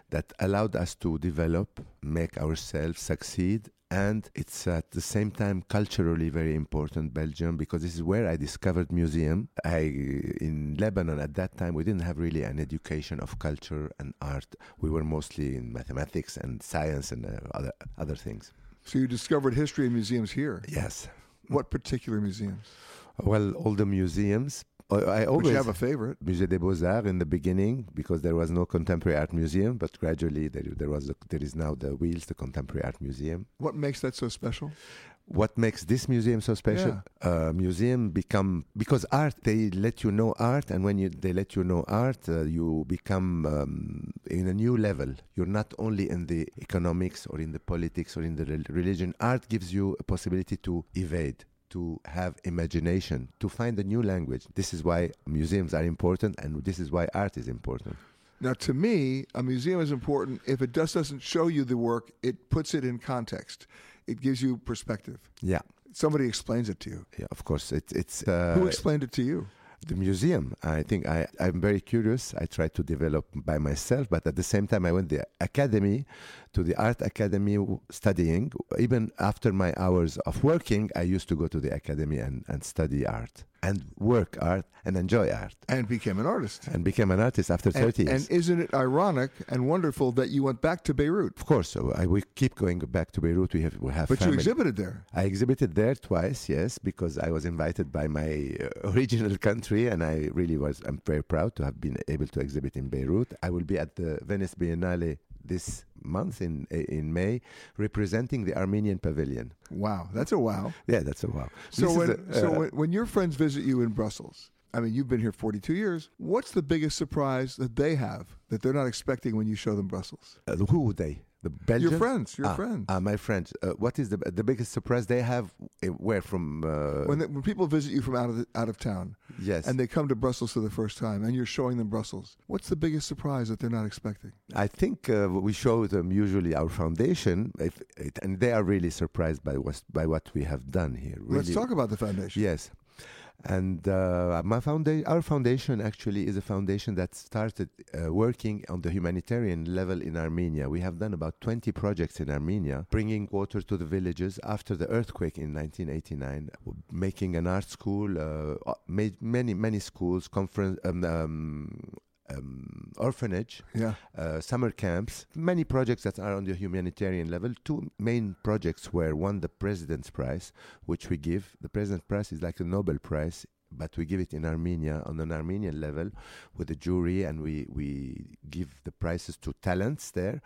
that allowed us to develop, make ourselves succeed, and it's at the same time culturally very important belgium because this is where i discovered museum. I in lebanon at that time we didn't have really an education of culture and art. We were mostly in mathematics and science and uh, other other things. So you discovered history and museums here? Yes. What particular museums? Well all the museums I always you have a favorite. Musée des Beaux Arts in the beginning because there was no contemporary art museum, but gradually there, there was a, there is now the WIELS, the contemporary art museum. What makes that so special? What makes this museum so special? Yeah. Uh, museum become because art they let you know art, and when you they let you know art, uh, you become um, in a new level. You're not only in the economics or in the politics or in the religion. Art gives you a possibility to evade to have imagination, to find a new language. This is why museums are important, and this is why art is important. Now, to me, a museum is important if it just doesn't show you the work, it puts it in context. It gives you perspective. Yeah. Somebody explains it to you. Yeah, of course. It, it's uh, Who explained it to you? The museum. I think I, I'm very curious. I try to develop by myself, but at the same time, I went to the academy to the art academy studying. Even after my hours of working, I used to go to the academy and, and study art and work art and enjoy art. And became an artist. And became an artist after 30 and, years. And isn't it ironic and wonderful that you went back to Beirut? Of course. So I, we keep going back to Beirut. We have we have. But family. you exhibited there. I exhibited there twice, yes, because I was invited by my uh, <laughs> original country, and I really was. I'm very proud to have been able to exhibit in Beirut. I will be at the Venice Biennale this month in in May, representing the Armenian Pavilion. Wow, that's a wow. Yeah, that's a wow. So This when a- so uh, when, when your friends visit you in Brussels, I mean, you've been here 42 years. What's the biggest surprise that they have that they're not expecting when you show them Brussels? Uh, who would they? The Belgians? friends, your Ah, friends. ah, my friends. Uh, what is the the biggest surprise they have? uh, where from? Uh, when they, when people visit you from out of the, out of town, Yes. and they come to Brussels for the first time, and you're showing them Brussels, what's the biggest surprise that they're not expecting? I think uh, we show them usually our foundation, if it, and they are really surprised by what by what we have done here. Let's talk about the foundation. Yes. And uh, my founda- our foundation actually is a foundation that started uh, working on the humanitarian level in Armenia. We have done about 20 projects in Armenia, bringing water to the villages after the earthquake in 1989, making an art school, uh, made many many schools, conference. Um, um, um, orphanage, Yeah. uh, summer camps, many projects that are on the humanitarian level. Two main projects were one, the President's Prize, which we give. The President's Prize is like a Nobel Prize, but we give it in Armenia on an Armenian level with a jury, and we, we give the prizes to talents there.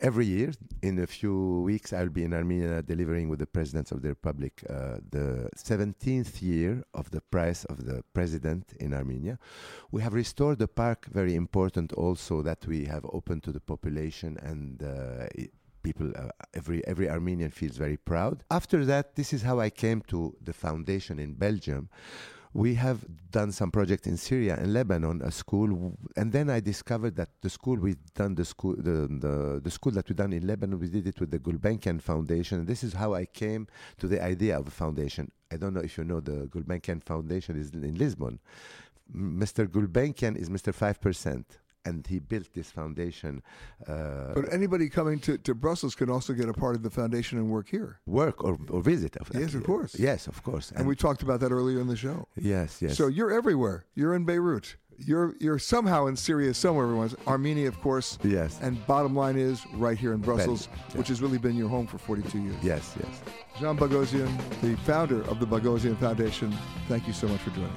Every year, in a few weeks, I'll be in Armenia delivering with the presidents of the republic uh, the 17th year of the prize of the president in Armenia. We have restored the park, very important also that we have opened to the population and uh, people uh, every every Armenian feels very proud. After that, this is how I came to the foundation in Belgium. We have done some project in Syria and Lebanon, a school, and then I discovered that the school we've done the school the, the the school that we done in Lebanon, we did it with the Gulbenkian Foundation. This is how I came to the idea of a foundation. I don't know if you know the Gulbenkian Foundation is in Lisbon. Mr. Gulbenkian is Mr. Five Percent, and he built this foundation. Uh, But anybody coming to, to Brussels can also get a part of the foundation and work here. work or, or visit. Of Yes, of course. Yes, of course. And we talked about that earlier in the show. yes, yes. So you're everywhere. You're in Beirut. You're you're somehow in Syria somewhere. Everyone's Armenia, of course. Yes. And bottom line is right here in Brussels, Belgium, which has really been your home for 42 years. yes, yes. Jean Boghossian, the founder of the Boghossian Foundation. Thank you so much for joining.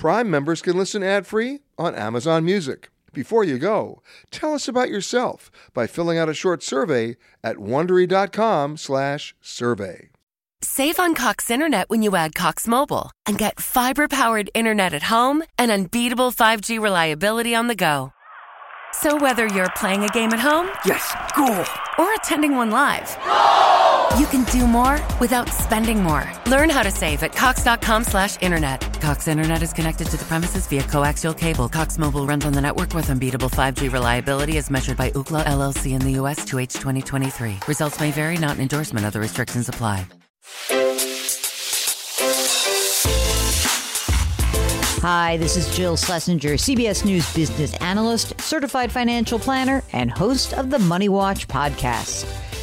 Prime members can listen ad-free on Amazon Music. Before you go, tell us about yourself by filling out a short survey at wondery.com/survey. Save on Cox Internet when you add Cox Mobile and get fiber powered internet at home and unbeatable 5G reliability on the go. So whether you're playing a game at home, yes, cool, or attending one live, you can do more without spending more. Learn how to save at cox.com slash internet. Cox Internet is connected to the premises via coaxial cable. Cox Mobile runs on the network with unbeatable 5G reliability as measured by Ookla LLC in the US to h 2023. Results may vary, not an endorsement. Other restrictions apply. Hi, this is Jill Schlesinger, CBS News business analyst, certified financial planner, and host of the Money Watch podcast.